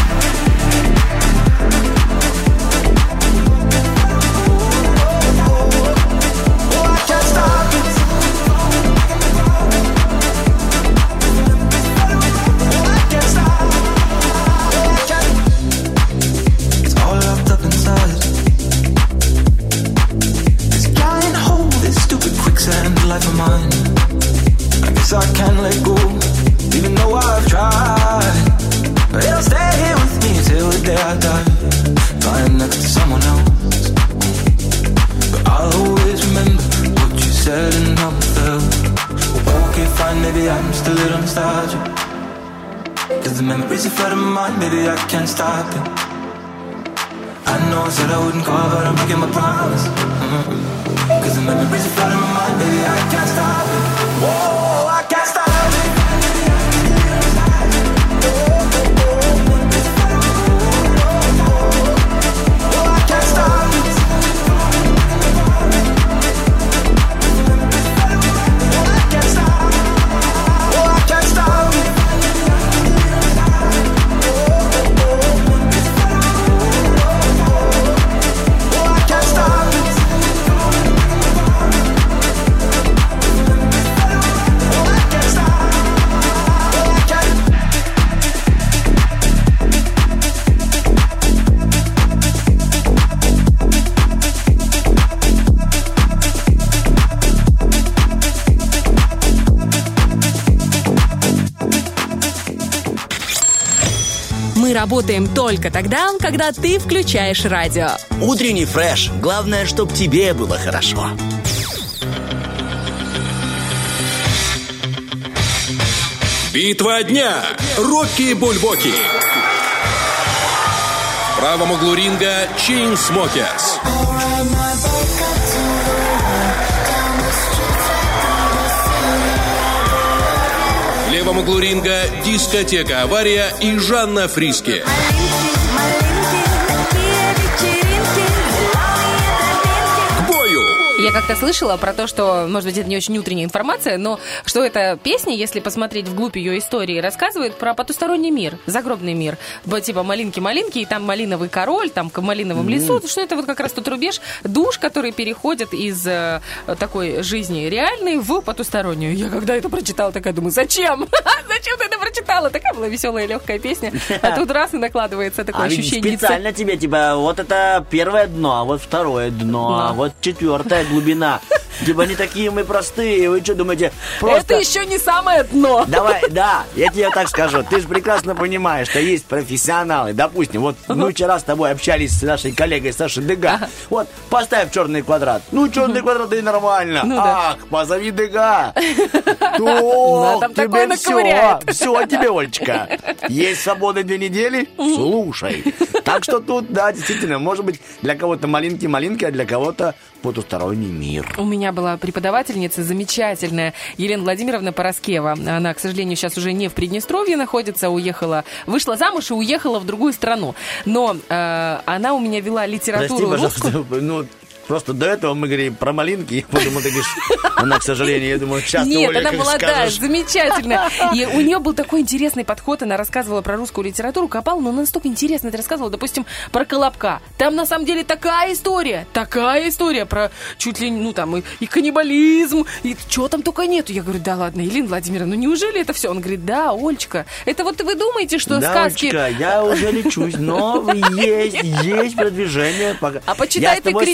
I can't stop it. I know I said I wouldn't call, but I'm breaking my promise. работаем только тогда, когда ты включаешь радио. Утренний фреш. Главное, чтобы тебе было хорошо. Битва дня. Рокки Бульбоки. В правом углу ринга Chainsmokers. Smokers. Левом углу ринга дискотека «Авария» и Жанна Фриски. Как-то слышала про то, что, может быть, это не очень утренняя информация, но что эта песня, если посмотреть вглубь ее истории, рассказывает про потусторонний мир, загробный мир. Вот, типа «Малинки-малинки», и там «Малиновый король», там «В малиновом лесу». Что это вот как раз тот рубеж душ, который переходит из э, такой жизни реальной в потустороннюю. Я когда это прочитала, такая думаю, зачем? Зачем ты это прочитала? Такая была веселая, легкая песня. А тут раз и накладывается такое А ощущение. специально тебе, типа, вот это первое дно, а вот второе дно, а вот четвертая глубина. Типа, не такие мы простые, вы что думаете? Просто... Это еще не самое дно. Давай, да, я тебе так скажу. Ты же прекрасно понимаешь, что есть профессионалы. Допустим, вот мы вчера с тобой общались с нашей коллегой Сашей Дега. Вот, поставь черный квадрат. Ну, черный квадрат и нормально. Ну да. Ах, позови Дега. Такое тебе все. Все тебе, Олечка. Есть свобода две недели? Слушай. Так что тут, да, действительно, может быть, для кого-то малинки-малинки, а для кого-то потусторонний мир. У меня была преподавательница замечательная Елена Владимировна Пороскева. Она, к сожалению, сейчас уже не в Приднестровье находится, уехала, вышла замуж и уехала в другую страну. Но э, она у меня вела Прости, литературу пожалуйста, русскую. ну, просто до этого мы говорим про малинки, я подумал, ты говоришь, она, к сожалению, я думаю, сейчас Нет, Оля, она молодая, скажешь. замечательная. И у нее был такой интересный подход. Она рассказывала про русскую литературу, копала, но она настолько интересно это рассказывала. Допустим, про Колобка. Там на самом деле такая история, такая история про чуть ли, ну там, и, и каннибализм, и чего там только нету. Я говорю, да ладно, Елена Владимировна, ну неужели это все? Он говорит, да, Олечка, это вот вы думаете, что Да, сказки... Олечка, я уже лечусь, но есть, есть продвижение. А почитай ты тобой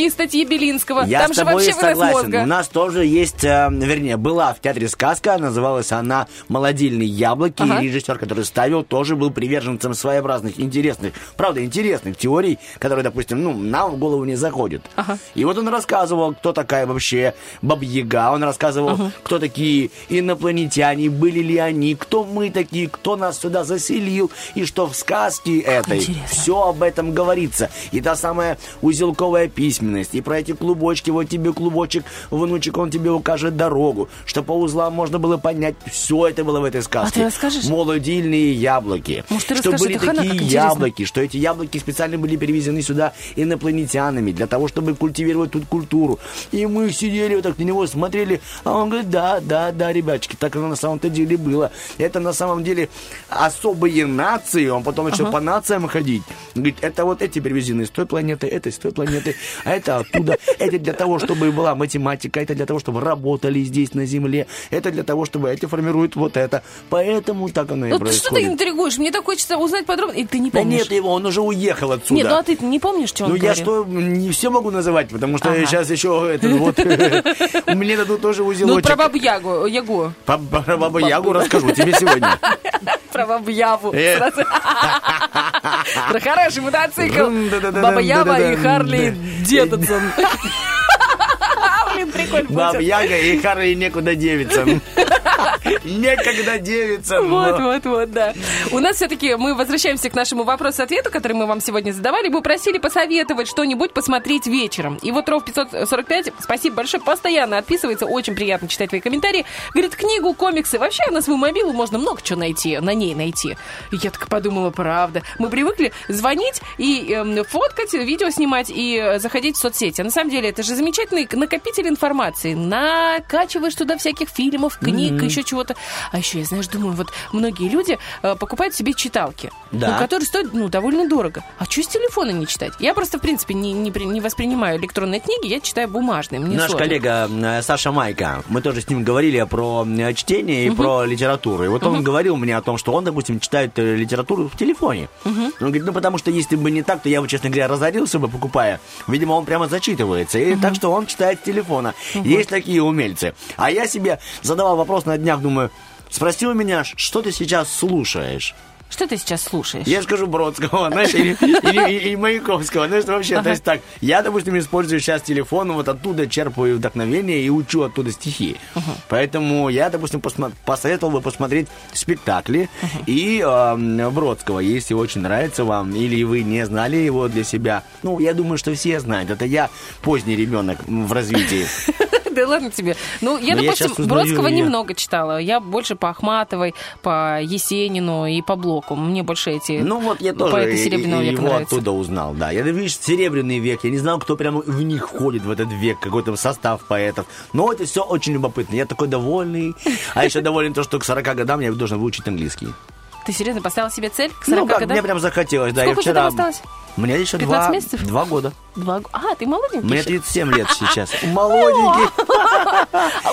критические статьи Белинского. Я Там с же тобой вообще согласен. мозга. У нас тоже есть, э, вернее, была в театре сказка, называлась она «Молодильные яблоки». Ага. И режиссер, который ставил, тоже был приверженцем своеобразных, интересных, правда, интересных теорий, которые, допустим, ну, нам в голову не заходят. Ага. И вот он рассказывал, кто такая вообще Баба-Яга, он рассказывал, кто такие инопланетяне, были ли они, кто мы такие, кто нас сюда заселил, и что в сказке этой интересно. все об этом говорится. И та самая узелковая письменность, и про эти клубочки, вот тебе клубочек, внучек, он тебе укажет дорогу, что по узлам можно было понять, все это было в этой сказке. А ты расскажешь? Молодильные яблоки. Может, ты что были Это Хана, такие интересно. яблоки, что эти яблоки специально были перевезены сюда инопланетянами, для того, чтобы культивировать тут культуру. И мы сидели вот так на него, смотрели, а он говорит, да, да, да, ребятчики, так оно на самом-то деле было. Это на самом деле особые нации, он потом начал по нациям ходить. Говорит, это вот эти перевезены с той планеты, это с той планеты, а это оттуда. Это для того, чтобы была математика, это для того, чтобы работали здесь на Земле, это для того, чтобы эти формируют вот это. Поэтому так оно и Ну, ты что ты происходит. интригуешь? Мне так хочется узнать подробно. И ты не Да помнишь. нет его, он уже уехал отсюда. Нет, ну а ты не помнишь, что он Ну, я говорил? что, не все могу называть, потому что Ага. сейчас еще это вот... Мне дадут тоже Ну, узелочек. про бабу Ягу. Ягу. Про бабу Ягу расскажу тебе сегодня. Про бабу Яву. Э. Про хороший мотоцикл. Баба Ява и 哈哈 Блин, прикольно будет. Яга и Харли некуда девиться. Некогда девиться. Вот, вот, вот, да. У нас все-таки мы возвращаемся к нашему вопросу-ответу, который мы вам сегодня задавали. Мы просили посоветовать что-нибудь посмотреть вечером. И вот Ров 545, спасибо большое, постоянно отписывается. Очень приятно читать твои комментарии. Говорит, книгу, комиксы. Вообще на свою мобилу можно много чего найти, на ней найти. И я так подумала, правда. Мы привыкли звонить и эм, фоткать, видео снимать и э, заходить в соцсети. А на самом деле это же замечательный накопитель информации. Накачиваешь туда всяких фильмов, книг, еще чего-то. А еще, я, знаешь, думаю, вот многие люди э, покупают себе читалки, Да. ну, которые стоят ну, довольно дорого. А что с телефона не читать? Я просто, в принципе, не, не, не воспринимаю электронные книги, я читаю бумажные. Мне Наш сложно. коллега э, Саша Майка, мы тоже с ним говорили про э, чтение и про литературу. И вот он говорил мне о том, что он, допустим, читает э, литературу в телефоне. Он говорит, ну потому что если бы не так, то я бы, честно говоря, разорился бы, покупая. Видимо, он прямо зачитывается. И так что он читает с телефона. Есть такие умельцы. А я себе задавал вопрос на днях, думаю, спросил меня, что ты сейчас слушаешь? Что ты сейчас слушаешь? Я скажу Бродского, знаешь, или, или- или Маяковского, знаешь, вообще, то есть так, я, допустим, использую сейчас телефон, вот оттуда черпаю вдохновение и учу оттуда стихи. Поэтому я, допустим, посма- посоветовал бы посмотреть спектакли и эм, Бродского, если очень нравится вам, или вы не знали его для себя. Ну, я думаю, что все знают, это я поздний ребенок в развитии. Да ладно тебе. Ну, я, Но я допустим, узнаю Бродского её. немного читала. Я больше по Ахматовой, по Есенину и по Блоку. Мне больше эти Ну вот я тоже поэты Серебряного века его нравятся. оттуда узнал, да. Я, видишь, Серебряный век, я не знал, кто прямо в них входит, в этот век, какой-то состав поэтов. Но это все очень любопытно. Я такой довольный. А еще доволен то, что к 40 годам я должен выучить английский. Ты серьезно поставил себе цель к 40 ну как, годам? мне прям захотелось, да. Сколько я вчера... осталось? Мне еще 15 два, месяцев? два года. Два А, ты молоденький Мне еще. 37 лет сейчас. Молоденький.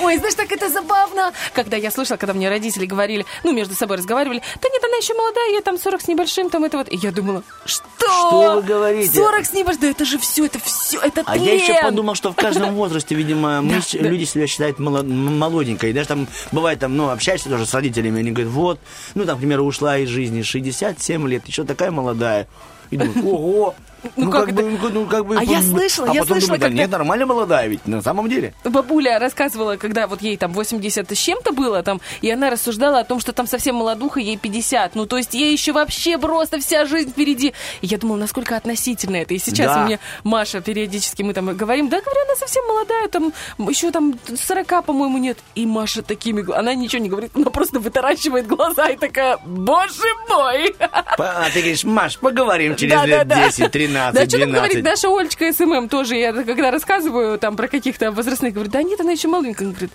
Ой, знаешь, так это забавно. Когда я слышала, когда мне родители говорили, ну, между собой разговаривали, да нет, она еще молодая, ей там 40 с небольшим, там это вот. И я думала, что? Что вы говорите? 40 с небольшим, да это же все, это все, это А я еще подумал, что в каждом возрасте, видимо, люди себя считают молоденькой. Даже там бывает, там, ну, общаешься тоже с родителями, они говорят, вот, ну, там, к примеру, ушла из жизни 67 лет, еще такая молодая. И думаю, ого, ну, ну, как, как это? бы, ну, ну как бы. А я слышала, а я слышала, думаю, да, когда... нет, нормально молодая ведь, на самом деле. Бабуля рассказывала, когда вот ей там 80 с чем-то было, там, и она рассуждала о том, что там совсем молодуха, ей 50. Ну, то есть ей еще вообще просто вся жизнь впереди. И я думала, насколько относительно это. И сейчас да. мне Маша периодически, мы там говорим, да, говорю, она совсем молодая, там, еще там 40, по-моему, нет. И Маша такими, она ничего не говорит, она просто вытаращивает глаза и такая, боже мой! А ты говоришь, Маш, поговорим через да, лет да, 10-30. 12, Да что там 12. говорит наша Олечка SMM тоже, я когда рассказываю там про каких-то возрастных, говорит, да нет, она еще маленькая, говорит,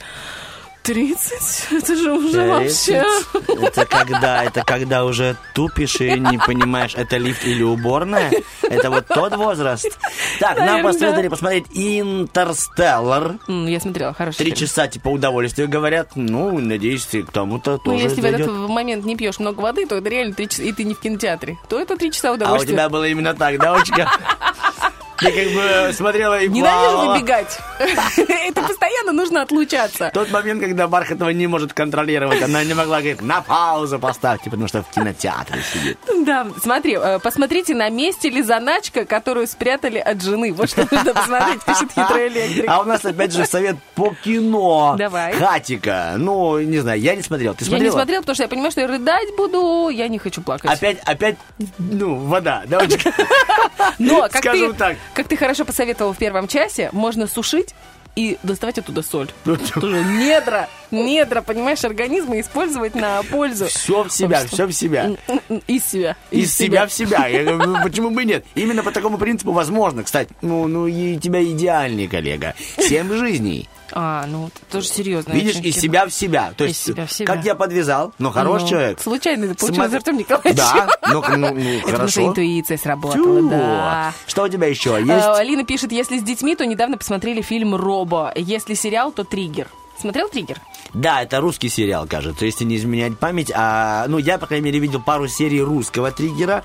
30? Это же уже вообще... 30. Это когда? Это когда уже тупишь и не понимаешь, это лифт или уборная? Это вот тот возраст. Так, нам Наверное, посоветовали да. посмотреть «Интерстеллар». Я смотрела, хороший Три фильм. часа типа удовольствия говорят. Ну, надеюсь, и к тому-то Ну, тоже если в этот момент не пьешь много воды, то это реально три часа, и ты не в кинотеатре, то это три часа А у удовольствия. тебя было именно так, да, Очка? Ты как бы смотрела и Ненавижу выбегать. Это постоянно нужно отлучаться. Тот момент, когда Бархатова не может контролировать, она не могла говорить, на паузу поставьте, потому что в кинотеатре сидит. Да, смотри, э, посмотрите, на месте ли заначка, которую спрятали от жены. Вот что нужно посмотреть, пишет хитрый электрик. А у нас опять же совет по кино. Давай. Хатика. Ну, не знаю, я не смотрел. Ты Я смотрела? не смотрела, потому что я понимаю, что я рыдать буду, я не хочу плакать. Опять, опять, ну, вода, да? Но, как Скажем ты, так. Как ты хорошо посоветовал в первом часе, можно сушить и доставать оттуда соль. Тоже недра, недра, понимаешь, организма использовать на пользу. Все в себя, все в себя. Из себя. Из себя в себя. Я говорю, ну, почему бы и нет? Именно по такому принципу возможно. Кстати, ну, ну и тебя идеальный коллега. Семь жизней. А, ну, тоже серьезно. Видишь, из себя в себя. То есть, себя в себя. как я подвязал, но хороший Ну, человек. Случайно получил Смотри- Артем Николаевич. Да, ну, ну, ну, Это хорошо. интуиция сработала, Тю. да. Что у тебя еще Э, есть? Алина пишет, если с детьми, то недавно посмотрели фильм «Робо». Если сериал, то «Триггер». Смотрел «Триггер»? Да, это русский сериал, кажется, если не изменять память. А, ну, я, по крайней мере, видел пару серий русского триггера.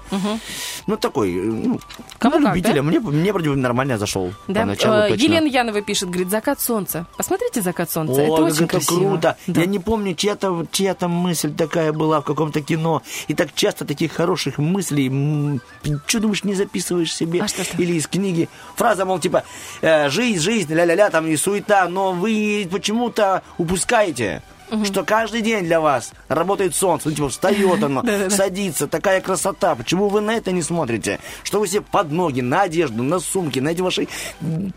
Ну, такой, э, ну, Кому ну, любителя. да? Мне, мне вроде бы нормально зашел. Да. Поначалу Э, точно. Елена Янова пишет, говорит, «Закат солнца». Посмотрите «Закат солнца». О, это очень это красиво. круто. Да. Я не помню, чья-то чья мысль такая была в каком-то кино. И так часто таких хороших мыслей, что думаешь, не записываешь себе? А что? Или из книги. Фраза, мол, типа, э, жизнь, жизнь, ля-ля-ля, там и суета, но вы почему-то упускаете. Что каждый день для вас работает солнце, ну, типа, встает оно, садится, такая красота. Почему вы на это не смотрите? Что вы себе под ноги, на одежду, на сумки, на эти ваши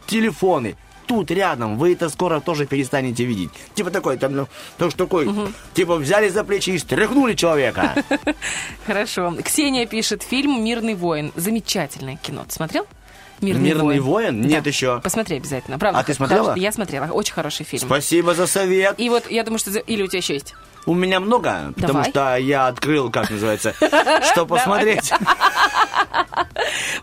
телефоны тут рядом, вы это скоро тоже перестанете видеть. Типа такой, там, ну, то, что такой, типа взяли за плечи и стряхнули человека. Хорошо. Ксения пишет, фильм «Мирный воин». Замечательное кино. Ты смотрел? «Мирный воин»? Нет Да. еще. Посмотри обязательно. Правда, А ты смотрела? Я смотрела. Очень хороший фильм. Спасибо за совет. И вот я думаю, что... Или у тебя еще есть? У меня много, потому Давай. что я открыл, как называется, что посмотреть.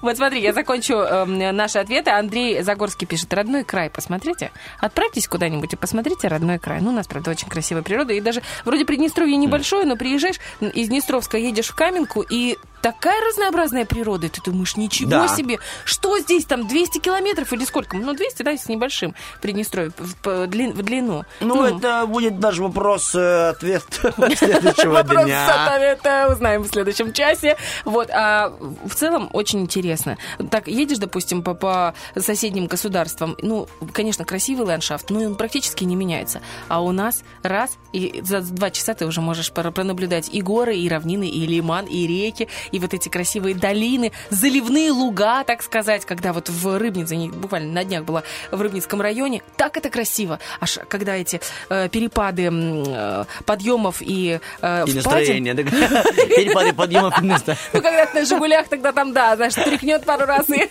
Вот смотри, я закончу эм, наши ответы. Андрей Загорский пишет, родной край, посмотрите. Отправьтесь куда-нибудь и посмотрите родной край. Ну, у нас, правда, очень красивая природа. И даже вроде Приднестровье небольшое, но приезжаешь из Днестровска, едешь в Каменку, и такая разнообразная природа, ты думаешь, ничего Да. себе, что здесь там, 200 километров или сколько? Ну, 200, да, с небольшим Приднестровье в, длин- в длину. Ну, это будет даже вопрос э, ответ следующего Вопрос дня. с ответа узнаем в следующем часе. Вот, а в целом очень интересно. Так, едешь, допустим, по, по соседним государствам, ну, конечно, красивый ландшафт, но он практически не меняется. А у нас раз, и за два часа ты уже можешь пронаблюдать и горы, и равнины, и лиман, и реки, и вот эти красивые долины, заливные луга, так сказать, когда вот в Рыбнице, буквально на днях была в Рыбницком районе, так это красиво. Аж когда эти э, перепады э, подъемов и э, И настроение. Перепады подъемов и настроения. ну, когда ты на «Жигулях», тогда там, да, знаешь, тряхнет пару раз и...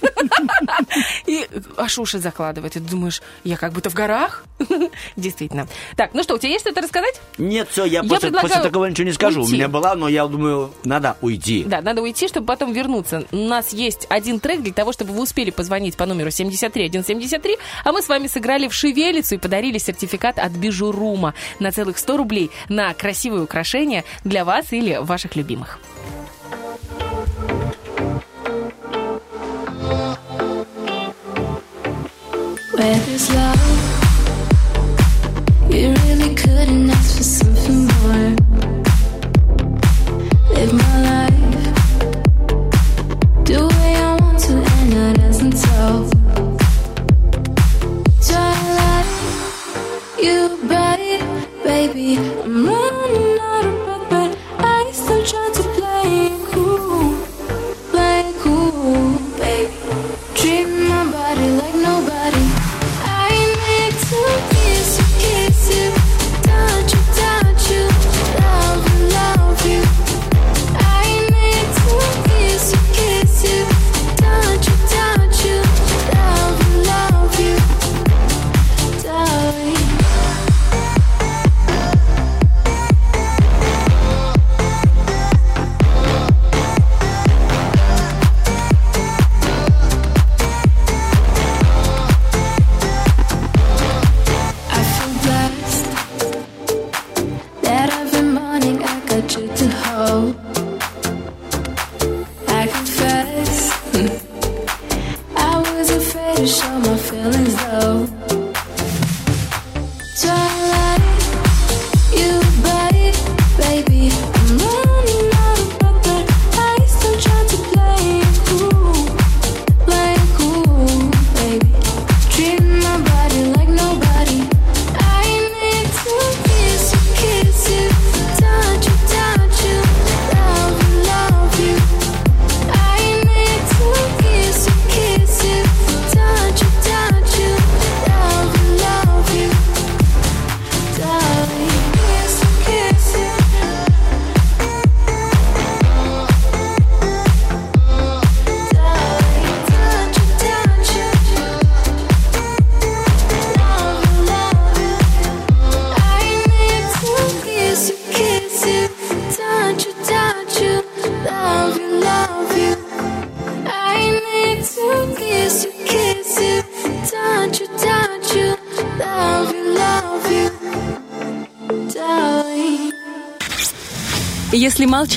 И аж уши закладывает. И думаешь, я как будто в горах? Действительно. Так, ну что, у тебя есть что-то рассказать? Нет, все, я, Я после, после такого ничего не скажу. уйти. У меня была, но я думаю, надо уйти. Да, надо уйти, чтобы потом вернуться. У нас есть один трек для того, чтобы вы успели позвонить по номеру 73173, а мы с вами сыграли в шевелицу и подарили сертификат от Бижурума на целых 100 рублей на красивые украшения для вас или ваших любимых. Where there's love, you really couldn't ask for something you baby. I'm running out of breath, but I still try to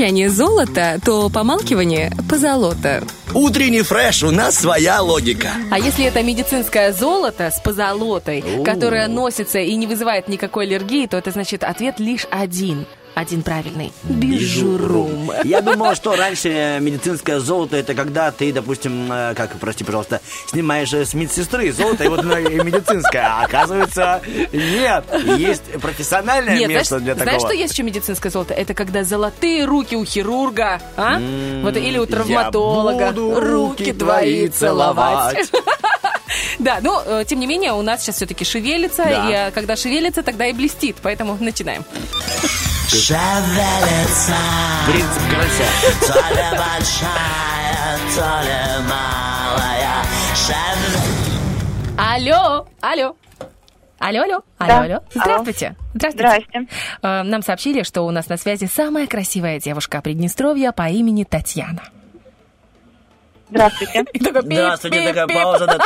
молчание золото, то помалкивание позолота. Утренний фреш, у нас своя логика. А если это медицинское золото с позолотой, которое носится и не вызывает никакой аллергии, то это значит ответ лишь один. Один правильный. Бижурум. Я думал, что раньше медицинское золото это когда ты, допустим, э, как, прости, пожалуйста, снимаешь э, с медсестры золото, и вот медицинское. А оказывается, нет. Есть профессиональное Нет, место знаешь, для такого. знаешь, что есть еще медицинское золото? Это когда золотые руки у хирурга, а? вот или у травматолога. я буду руки твои целовать. Да, но э, тем не менее у нас сейчас все-таки шевелится, Да. и когда шевелится, тогда и блестит, поэтому начинаем. Шевелится, Принцип карася. то ли большая, то ли малая. Шевелится. Алло, алло. Алло, алло, алло, Да. алло. Здравствуйте. Здравствуйте. Здрасте. Э, Нам сообщили, что у нас на связи самая красивая девушка Приднестровья по имени Татьяна. Здравствуйте. Здравствуйте, такая пауза. да.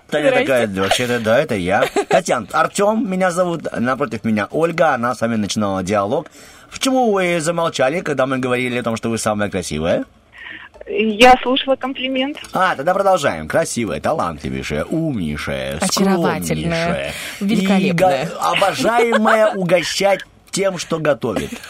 Таня такая, вообще-то, да, это я. Татьяна, Артем меня зовут, напротив меня Ольга, она с вами начинала диалог. Почему вы замолчали, когда мы говорили о том, что вы самая красивая? Я слушала комплимент. А, тогда продолжаем. Красивая, талантливейшая, умнейшая, Очаровательная, великолепная. И обожаемая угощать тем, что готовит.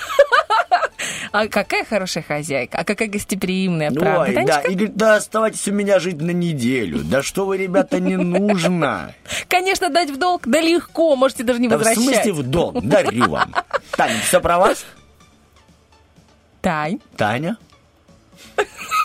А какая хорошая хозяйка, а какая гостеприимная, правда, Ой, да, Танечка? и говорит, да оставайтесь у меня жить на неделю. Да что вы, ребята, не нужно. Конечно, дать в долг, да легко, можете даже не Да в возвращать. смысле в дом? Дарю вам. Таня, все про вас? Тань. Таня?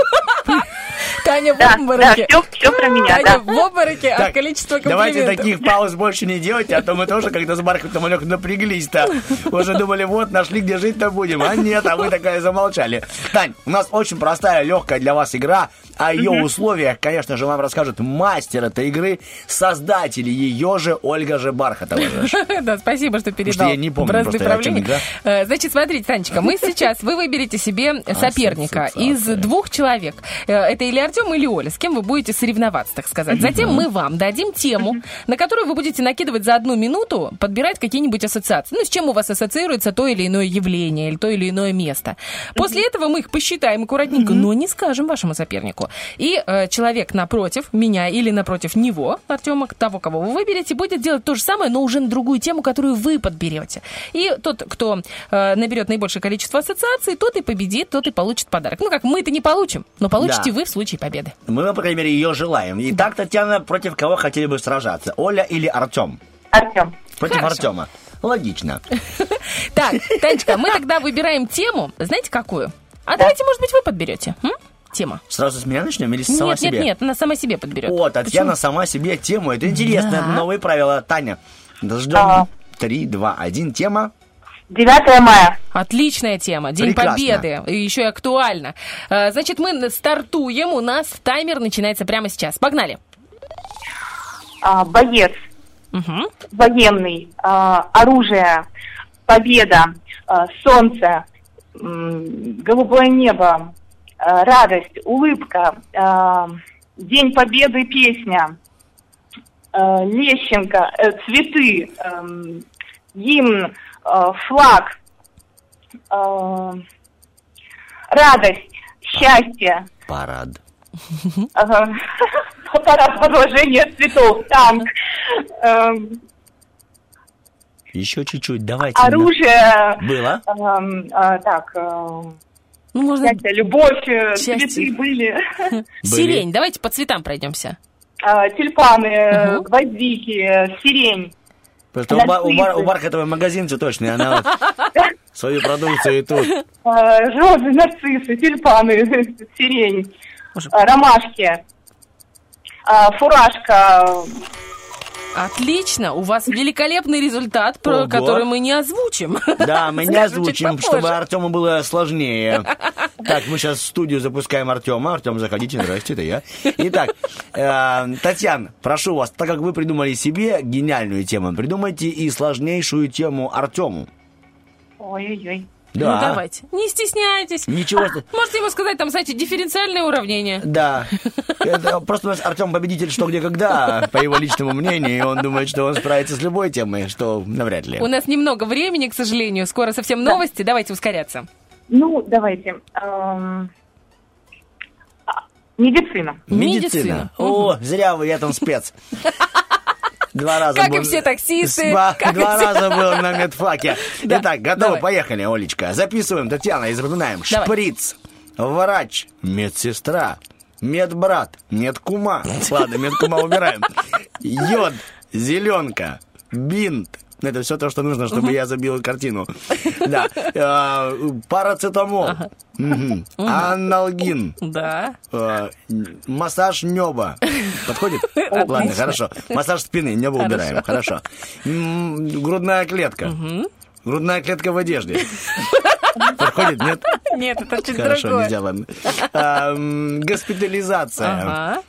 Таня в обмороке. да, всё про меня, Таня да. в обмороке от количества Давайте комплиментов. таких пауз больше не делайте, а то мы тоже как-то с Бархатом Олег напряглись-то. Уже думали, вот, нашли, где жить-то будем. А нет, а вы такая замолчали. Тань, у нас очень простая, легкая для вас игра. О ее условиях, конечно же, вам расскажет мастер этой игры, создатель ее же, Ольга же Бархатова. Да, спасибо, что передал. что я не помню просто, правления. Э, Значит, смотрите, Танечка, мы сейчас, вы выберете себе соперника из двух человек. Э, Это или Артем, или Оля, с кем вы будете соревноваться, так сказать. Затем мы вам дадим тему, на которую вы будете накидывать за одну минуту, подбирать какие-нибудь ассоциации. Ну, с чем у вас ассоциируется то или иное явление, или то или иное место. После этого мы их посчитаем аккуратненько, но не скажем вашему сопернику. И э, человек напротив меня или напротив него, Артема, того, кого вы выберете, будет делать то же самое, но уже на другую тему, которую вы подберете. И тот, кто э, наберет наибольшее количество ассоциаций, тот и победит, тот и получит подарок. Ну как, мы это не получим, но получите Да. вы в случае победы. Мы, по крайней мере, ее желаем. Итак, Татьяна, против кого хотели бы сражаться? Оля или Артем? Артем. Против Хорошо. Артема. Логично. Так, Танечка, мы тогда выбираем тему. Знаете, какую? А давайте, может быть, вы подберете. Тема. Сразу с меня начнем или сама нет, себе? нет, нет, она сама себе подберет. О, Татьяна Почему? сама себе тему. Это интересно, Да. новые правила. Таня, ждем. Ага. Три, два, один. Тема. 9 мая. Отличная тема. День Прекрасно. Победы. И еще и актуально. Э, Значит, мы стартуем. У нас таймер начинается прямо сейчас. Погнали. А, боец. Мгм. Военный. а, оружие. Победа. а, солнце. голубое небо. А, радость. Улыбка. а, День Победы. Песня. а, Лещенко. э, цветы. эм, гимн. флаг. радость. Счастье. Парад. Ага. Аппарат подложения цветов, танк, эм, Еще чуть-чуть, давайте. оружие, Было? эм, так, Ну, можно... счастье, любовь, э, Счастье. цветы были, Сирень. Давайте по цветам пройдемся. А, тюльпаны, э, гвоздики, э, сирень. Потому что у, Ба- у, Бар- у Бархатовой магазин цветочный, она вот свою продукцию и тут. А, розы, нарциссы, тюльпаны, сирень, а, ромашки, фуражка, Отлично. У вас великолепный результат, про Ого. который мы не озвучим. Да, мы не озвучим, попозже. чтобы Артему было сложнее. Так, мы сейчас в студию запускаем Артема. Артем, заходите, здрасте, это я. Итак, э, Татьяна, прошу вас, так как вы придумали себе гениальную тему, придумайте и сложнейшую тему Артему. ой-ой-ой. Да. Ну, давайте. Не стесняйтесь. Ничего. А, Можете ему сказать, там, знаете, дифференциальное уравнение. Да. Это просто у нас Артем победитель что где когда, по его личному мнению, и он думает, что он справится с любой темой, что навряд ли. У нас немного времени, к сожалению. Скоро совсем новости. Давайте ускоряться. Ну, давайте. эм, а, Медицина. Медицина. О, зря вы, я там спец. Два раза Как и был- все таксисты, Два, как и два все- раза был на медфаке. Да, Итак, готовы, давай. поехали, Олечка. Записываем, Татьяна, и запоминаем. Давай. Шприц, врач, медсестра, медбрат, медкума. Ладно, медкума убираем. Йод, зеленка, бинт. Это все то, что нужно, чтобы я забил картину. Да. Э, Парацетамол. Аналгин. Да. Э, Массаж неба. Подходит? Ладно, хорошо. Массаж спины, небо убираем. Хорошо. Грудная клетка. Грудная клетка в одежде. Подходит, нет? Нет, это чуть Хорошо, другое. нельзя, ладно. А, Госпитализация. Ага.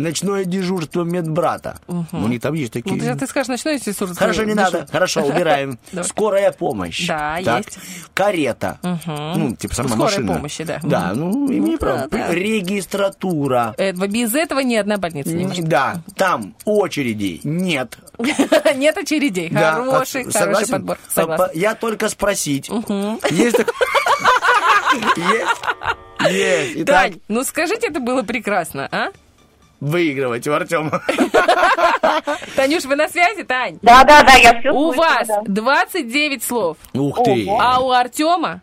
Ночное дежурство медбрата. У них там есть Ну, такие. ты, ты скажешь, ночной дежурство. Хорошо, не надо. Хорошо, убираем. Скорая помощь. Да, есть. Карета. Ну, типа сама Скорая машина. помощи, да. Да, ну, имею да, право. Регистратура. Без этого ни одна больница не может. Да, там очередей нет. Нет очередей. Хороший, хороший подбор. Я только спросить. Есть Есть. Есть. Итак, Тань, ну скажите, это было прекрасно, а? Выигрывать у Артема. Танюш, вы на связи, Тань? Да, да, да, я все У вас 29 слов, Ух ты. а у Артема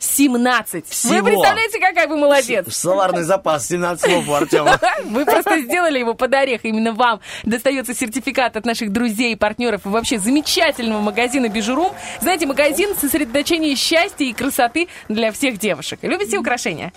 17. Всего. Вы представляете, какая вы молодец? Словарный запас 17 слов у Артема. Вы просто сделали его под орех. Именно вам достается сертификат от наших друзей, партнеров и вообще замечательного магазина Бижурум. Знаете, магазин сосредоточения счастья и красоты для всех девушек. Любите украшения?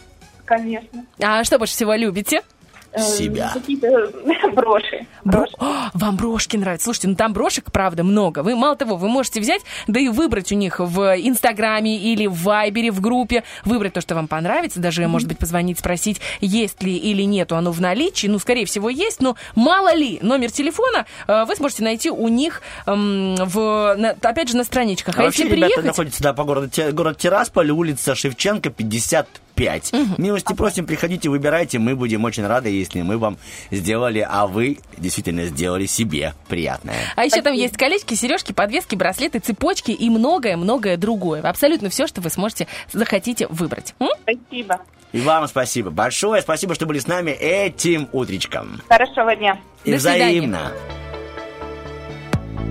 Конечно. А что больше всего любите? Э, Себя. Какие-то броши. Бро- О, вам брошки нравятся. Слушайте, ну там брошек, правда, много. Вы, мало того, вы можете взять, да и выбрать у них в Инстаграме или в Вайбере, в группе, выбрать то, что вам понравится, даже, может быть, позвонить, спросить, есть ли или нету оно в наличии. Ну, скорее всего, есть, но мало ли, номер телефона э, вы сможете найти у них, эм, в, на- опять же, на страничках. А, А вообще, если ребята приехать... находятся да, по городу, Те- город Тирасполь, улица Шевченко, 55. Милости просим, приходите, выбирайте, мы будем очень рады, если мы вам сделали, а вы действительно сделали себе приятное. А еще там есть колечки, сережки, подвески, браслеты, цепочки и многое-многое другое. Абсолютно все, что вы сможете, захотите выбрать. М? Спасибо. И вам спасибо большое, спасибо, что были с нами этим утречком. Хорошего дня. И До свидания. взаимно.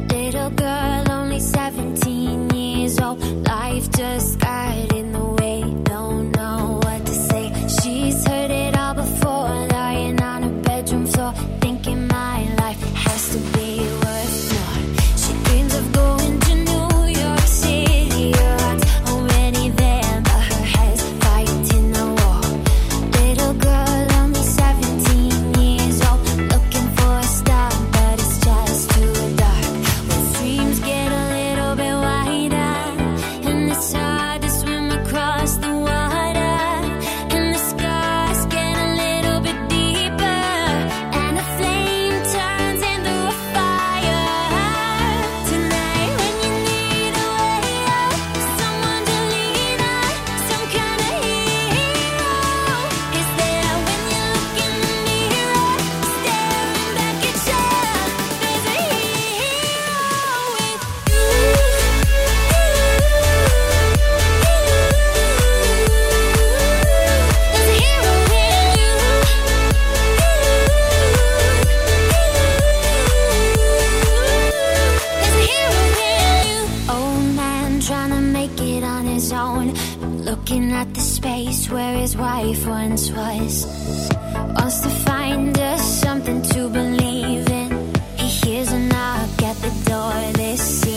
Little wife once was. Wants to find us something to believe in. He hears a knock at the door this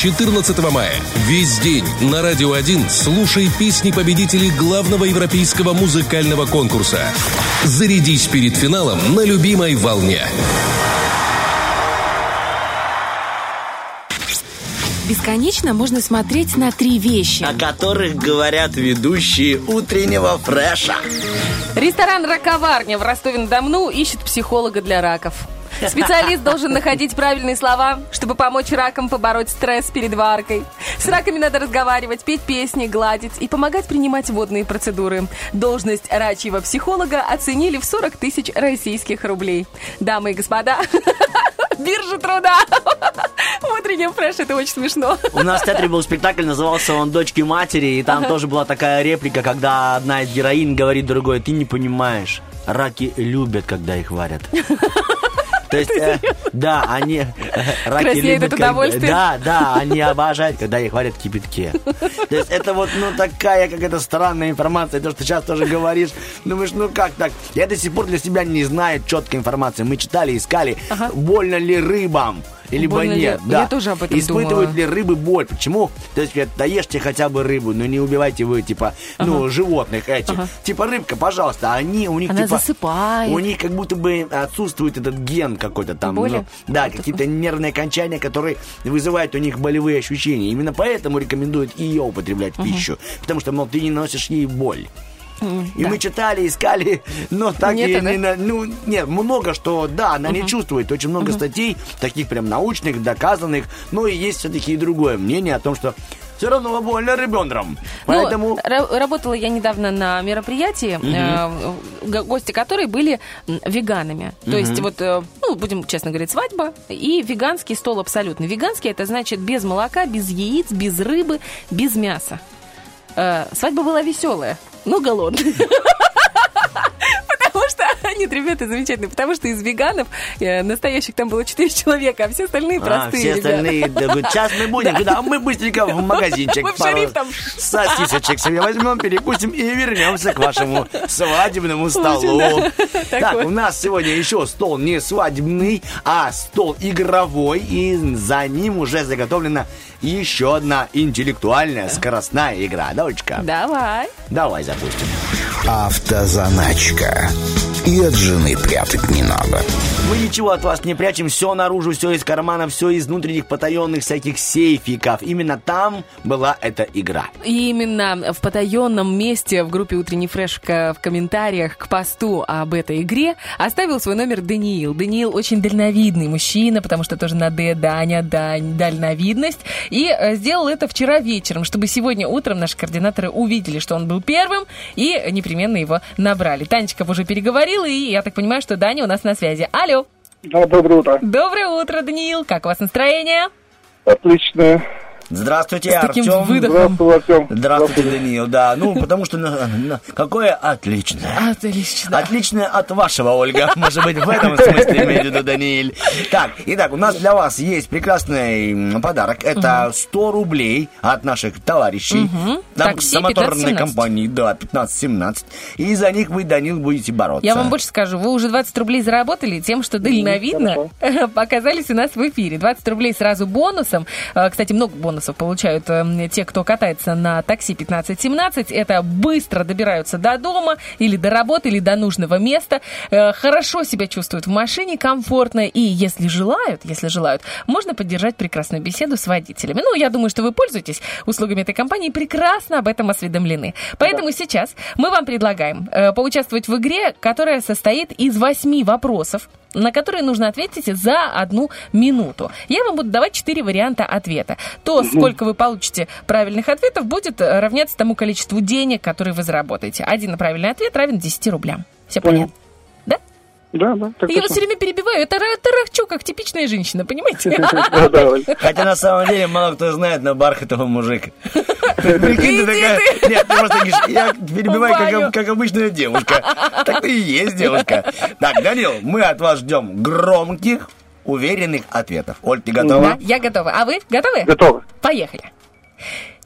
14 мая, весь день на Радио 1 слушай песни победителей главного европейского музыкального конкурса. Зарядись перед финалом на любимой волне. Бесконечно можно смотреть на три вещи. О которых говорят ведущие утреннего фреша. Ресторан «Раковарня» в Ростове-на-Дону ищет психолога для раков. Специалист должен находить правильные слова, чтобы помочь ракам побороть стресс перед варкой. С раками надо разговаривать, петь песни, гладить и помогать принимать водные процедуры. Должность рачьего психолога оценили в 40 тысяч российских рублей. Дамы и господа, биржа труда. В утреннем фреш это очень смешно. У нас в театре был спектакль, назывался он «Дочки матери», и там тоже была такая реплика, когда одна из героинь говорит другой, ты не понимаешь, раки любят, когда их варят. То есть, э, да, они... э, Краснеют от удовольствия. Да, да, они обожают, когда их варят в кипятке. То есть это вот, ну, такая какая-то странная информация, то, что сейчас тоже говоришь. Думаешь, ну как так? Я до сих пор для себя не знаю четкой информации. Мы читали, искали, больно ли рыбам. Или Больно бы ли? нет. Я Да. тоже об этом Испытывают думала. ли рыбы боль? Почему? То есть, говорят, да ешьте хотя бы рыбу, но не убивайте вы, типа, ну, животных этих. Типа, рыбка, пожалуйста, они, у них, Она типа... засыпает. У них как будто бы отсутствует этот ген какой-то там. Боли? ну, да, какие-то нервные окончания, которые вызывают у них болевые ощущения. Именно поэтому рекомендуют ее употреблять в пищу. Потому что, мол, ты не носишь ей боль. И мы читали, искали, но так Нет, и не... на- Ну, нет, много что, да, она не чувствует. Очень много статей, таких прям научных, доказанных. Но и есть все-таки и другое мнение о том, что все равно больно ребенком. Поэтому... Ну, ра- работала я недавно на мероприятии, э, г- гости которой были веганами. То есть вот, э, ну, будем честно говорить, свадьба и веганский стол абсолютно. Веганский это значит без молока, без яиц, без рыбы, без мяса. Э, свадьба была веселая, но голодная. Потому что они, ребята, замечательные. Потому что из веганов э, настоящих там было 4 человека, а все остальные А, простые все остальные, сейчас мы будем? А мы быстренько в магазинчик. Мы в пару. Сосисочек себе возьмем, перекусим и вернемся к вашему свадебному столу. Так, у нас сегодня еще стол не свадебный, а стол игровой, и за ним уже заготовлена еще одна интеллектуальная скоростная игра. Давочка, Давай. давай запустим. Автозаначка. И от жены прятать не надо. Мы ничего от вас не прячем, все наружу, все из кармана, все из внутренних потаенных всяких сейфиков. Именно там была эта игра. И именно в потаенном месте в группе «Утренний фреш» в комментариях к посту об этой игре оставил свой номер Даниил. Даниил очень дальновидный мужчина, потому что тоже на «Д» Даня, Дань, дальновидность. И э, сделал это вчера вечером, чтобы сегодня утром наши координаторы увидели, что он был первым, и непременно его набрали. Танечка уже переговорила, и я так понимаю, что Даня у нас на связи. Алло. Да, доброе утро. Доброе утро, Даниил. Как у вас настроение? Отлично. Здравствуйте, С Артем. выдохом. Здравствуй, Артем. Здравствуйте, Даниил. Да, ну, потому что на- на- какое отличное. Отлично. Отличное от вашего, Ольга. Может быть, в этом смысле имею в виду Даниил. Так, итак, у нас для вас есть прекрасный подарок. Это 100 рублей от наших товарищей. Там Такси самоторной 15-17. компании, да, 15-17. И за них вы, Данил, будете бороться. Я вам больше скажу, вы уже 20 рублей заработали тем, что дальновидно показались у нас в эфире. 20 рублей сразу бонусом. Э, Кстати, много бонусов получают э, те, кто катается на такси 1517. Это быстро добираются до дома или до работы, или до нужного места. Э, Хорошо себя чувствуют в машине, комфортно. И если желают, если желают, можно поддержать прекрасную беседу с водителями. Ну, я думаю, что вы пользуетесь услугами этой компании и прекрасно об этом осведомлены. Поэтому сейчас мы вам предлагаем э, поучаствовать в игре, которая состоит из восьми вопросов, на которые нужно ответить за одну минуту. Я вам буду давать четыре варианта ответа. То, сколько вы получите правильных ответов, будет э, равняться тому количеству денег, которые вы заработаете. Один правильный ответ равен 10 рублям. Все Понял. понятно? Да? Да, да, так Я вас все время перебиваю. Это ра- тарахчу, как типичная женщина, понимаете? Хотя на самом деле мало кто знает, но Бархатова мужик. Прикинь, ты такая... Нет, ты просто говоришь, я перебиваю, как обычная девушка. Так ты и есть девушка. Так, Данил, мы от вас ждем громких, уверенных ответов. Оль, ты Да, готова? я готова. А вы готовы? Готово. Поехали.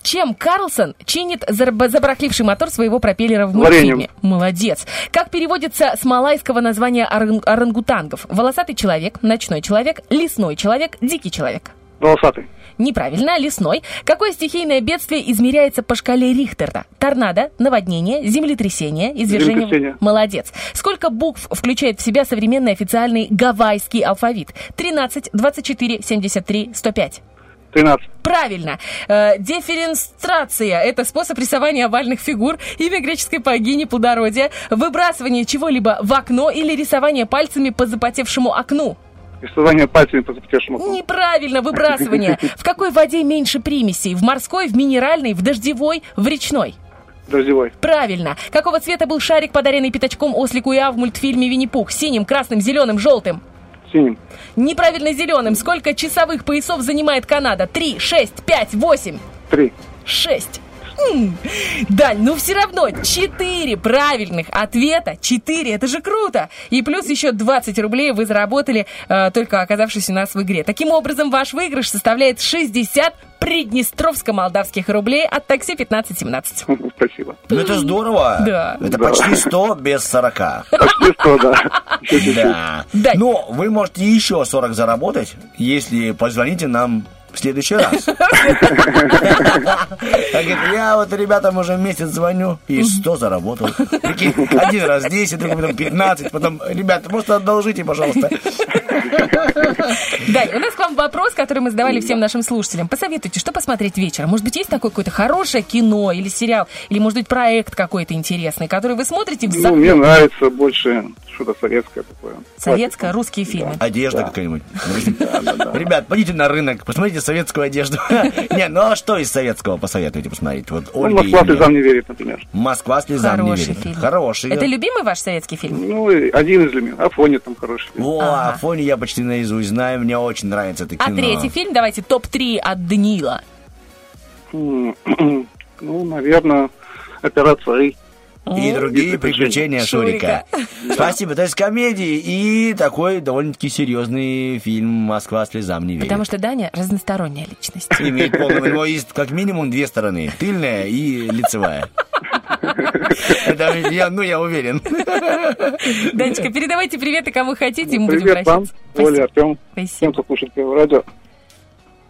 Чем Карлсон чинит забарахливший мотор своего пропеллера в Вареньем. мультфильме? Молодец. Как переводится с малайского названия оран- орангутангов? Волосатый человек, ночной человек, лесной человек, дикий человек. Волосатый. Неправильно, лесной. Какое стихийное бедствие измеряется по шкале Рихтерта? Торнадо, наводнение, землетрясение, извержение. Землетрясение. Молодец. Сколько букв включает в себя современный официальный гавайский алфавит? 13, 24, 73, 105. 13. Правильно. Э, дифференстрация – это способ рисования овальных фигур, имя греческой богини плодородия, выбрасывание чего-либо в окно или рисование пальцами по запотевшему окну. Рисование пальцами по запотевшему. Неправильно, выбрасывание. В какой воде меньше примесей? В морской, в минеральной, в дождевой, в речной? Дождевой. Правильно. Какого цвета был шарик, подаренный пятачком ослику Иа в мультфильме «Винни-Пух»? Синим, красным, зеленым, желтым? Синим. Неправильно зеленым. Сколько часовых поясов занимает Канада? Три, шесть, пять, восемь? Три. Шесть. М. Дань, ну все равно 4 правильных ответа. 4, это же круто. И плюс еще 20 рублей вы заработали, э, только оказавшись у нас в игре. Таким образом, ваш выигрыш составляет 60 приднестровско-молдавских рублей от такси 1517. Спасибо. Ну это здорово. Да. Это Да. почти 100 без 40. Почти 100, да. Да. Дань. Но вы можете еще 40 заработать, если позвоните нам в следующий раз. Так говорит, я вот ребятам уже месяц звоню и 100 заработал. Один раз 10, другой потом 15, потом, ребята, просто одолжите, пожалуйста. Дань, у нас к вам вопрос, который мы задавали всем нашим слушателям. Посоветуйте, что посмотреть вечером? Может быть, есть такое какое-то хорошее кино или сериал, или, может быть, проект какой-то интересный, который вы смотрите в Ну, мне нравится больше что-то советское такое. Советское, русские фильмы. Одежда какая-нибудь. Ребят, пойдите на рынок, посмотрите советскую одежду. Не, ну а что из советского посоветуете посмотреть? Вот Ну, Ольга Москва слезам не верит, например. Москва слезам не Хороший верит. фильм. Хороший. Это любимый ваш советский фильм? Ну, один из любимых. Афоня там хороший. фильм. О, Афоне я почти наизусть знаю, мне очень нравится это А кино. третий фильм, давайте, топ-3 от Даниила. М, Ну, наверное, операция. И другие приключения Шурика. Спасибо. То есть комедии и такой довольно-таки серьезный фильм «Москва слезам не верит». Потому что Даня разносторонняя личность. Имеет полный, у него есть как минимум две стороны. Тыльная и лицевая. Это я, ну, я уверен. Данечка, передавайте приветы, кому хотите, и мы будем Привет вам, прощаться. Оля, Артем. Спасибо. Всем, кто слушает радио. Всем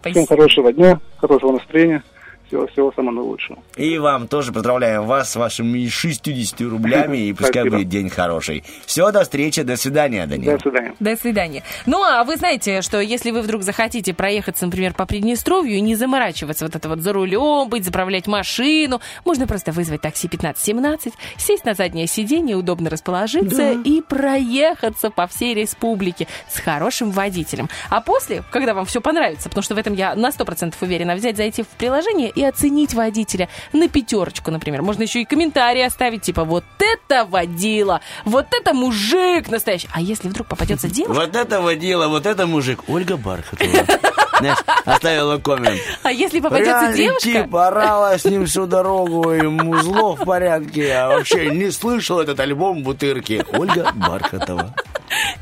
Спасибо. хорошего дня, хорошего настроения. Всего, всего самого лучшего. И вам тоже поздравляем вас с вашими 60 рублями, и пускай Спасибо. будет день хороший. Все, до встречи, до свидания, Данил. До свидания. До свидания. Ну, а вы знаете, что если вы вдруг захотите проехаться, например, по Приднестровью и не заморачиваться вот это вот за рулем, быть, заправлять машину, можно просто вызвать такси 1517, сесть на заднее сиденье, удобно расположиться и проехаться по всей республике с хорошим водителем. А после, когда вам все понравится, потому что в этом я на 100% уверена, взять, зайти в приложение и оценить водителя на пятерочку, например. Можно еще и комментарии оставить, типа, вот это водила, вот это мужик настоящий. А если вдруг попадется девушка, Вот это водила, вот это мужик. Ольга Бархатова. Знаешь, оставила коммент. а если попадется Реальный девушка, тип, орала с ним всю дорогу, и музло в порядке. А вообще не слышал этот альбом Бутырки. Ольга Бархатова.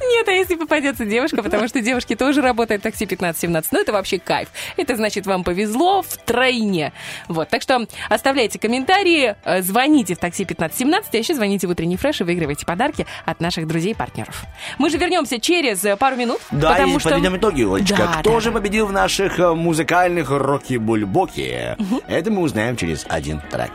Нет, а если попадется девушка, потому что девушки тоже работают в такси 15-17, ну это вообще кайф. Это значит, вам повезло втройне. Вот, так что оставляйте комментарии, э, звоните в такси 15-17, а еще звоните в утренний фреш и выигрывайте подарки от наших друзей и партнеров. Мы же вернемся через э, пару минут, Да, потому и что... подведем итоги, Олечка. Да, Кто да. же победил в наших э, музыкальных роки-бульбоки? Это мы узнаем через один трек.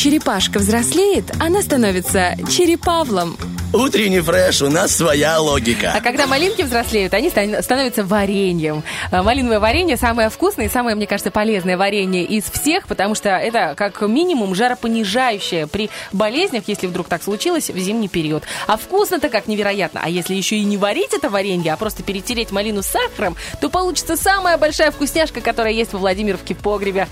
Черепашка взрослеет, она становится черепавлом. Утренний фреш, у нас своя логика. А когда малинки взрослеют, они стан- становятся вареньем. А, Малиновое варенье самое вкусное и самое, мне кажется, полезное варенье из всех, потому что это как минимум жаропонижающее при болезнях, если вдруг так случилось, в зимний период. А вкусно-то как невероятно. А если еще и не варить это варенье, а просто перетереть малину с сахаром, то получится самая большая вкусняшка, которая есть во Владимировке в погребе.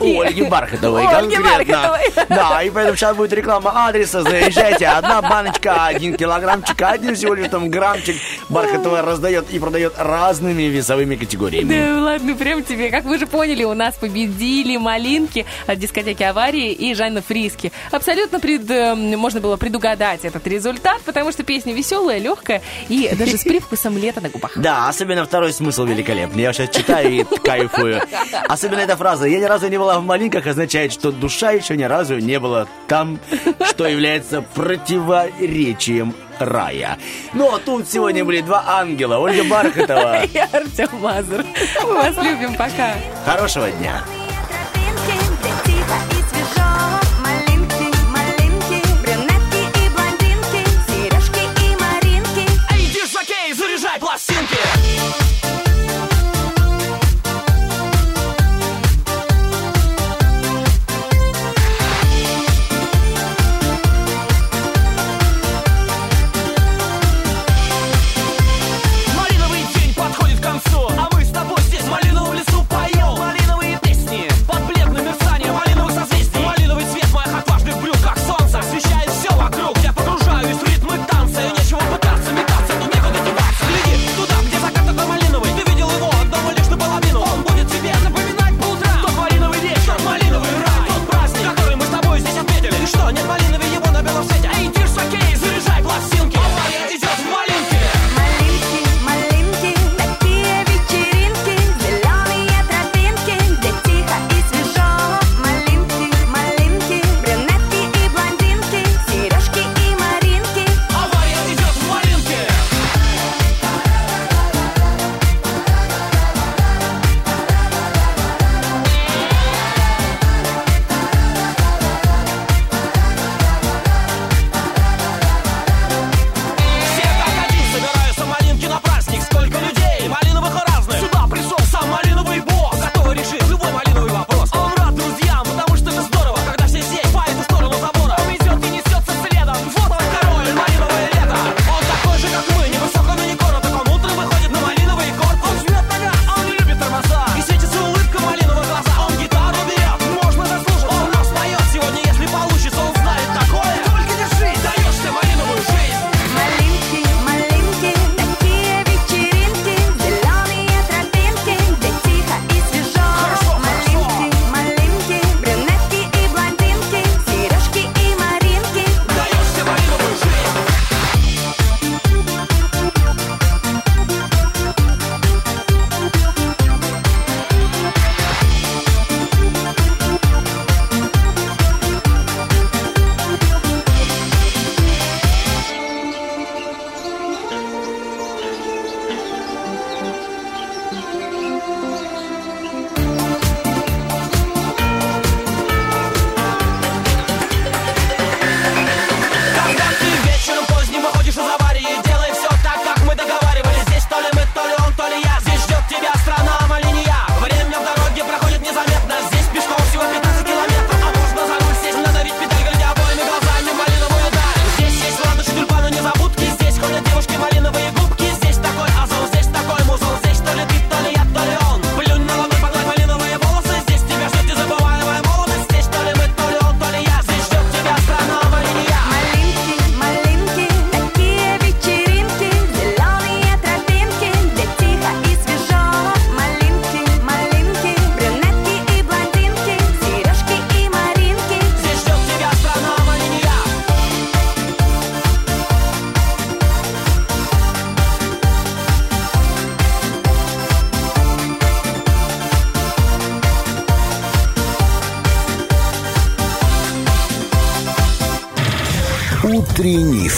У Ольги Бархатовой конкретно. Да, и поэтому сейчас будет реклама адреса. Заезжайте. Одна баночка, один килограммчик, один всего лишь там граммчик. Бархатовая раздает и продает разными весовыми категориями. Да ладно, прям тебе. Как вы же поняли, у нас победили малинки от дискотеки аварии и Жанна Фриски. Абсолютно пред, э, можно было предугадать этот результат, потому что песня веселая, легкая и даже с привкусом лета на губах. Да, особенно второй смысл великолепный. Я сейчас читаю и кайфую. Особенно эта фраза «Я ни разу не была в малинках» означает, что душа еще ни разу не была там, что является противоречием рая. Ну, а тут сегодня были два ангела. Ольга Бархатова. И Артем Мазур. Мы вас любим, пока. Хорошего дня.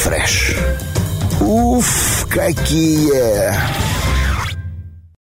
Утренний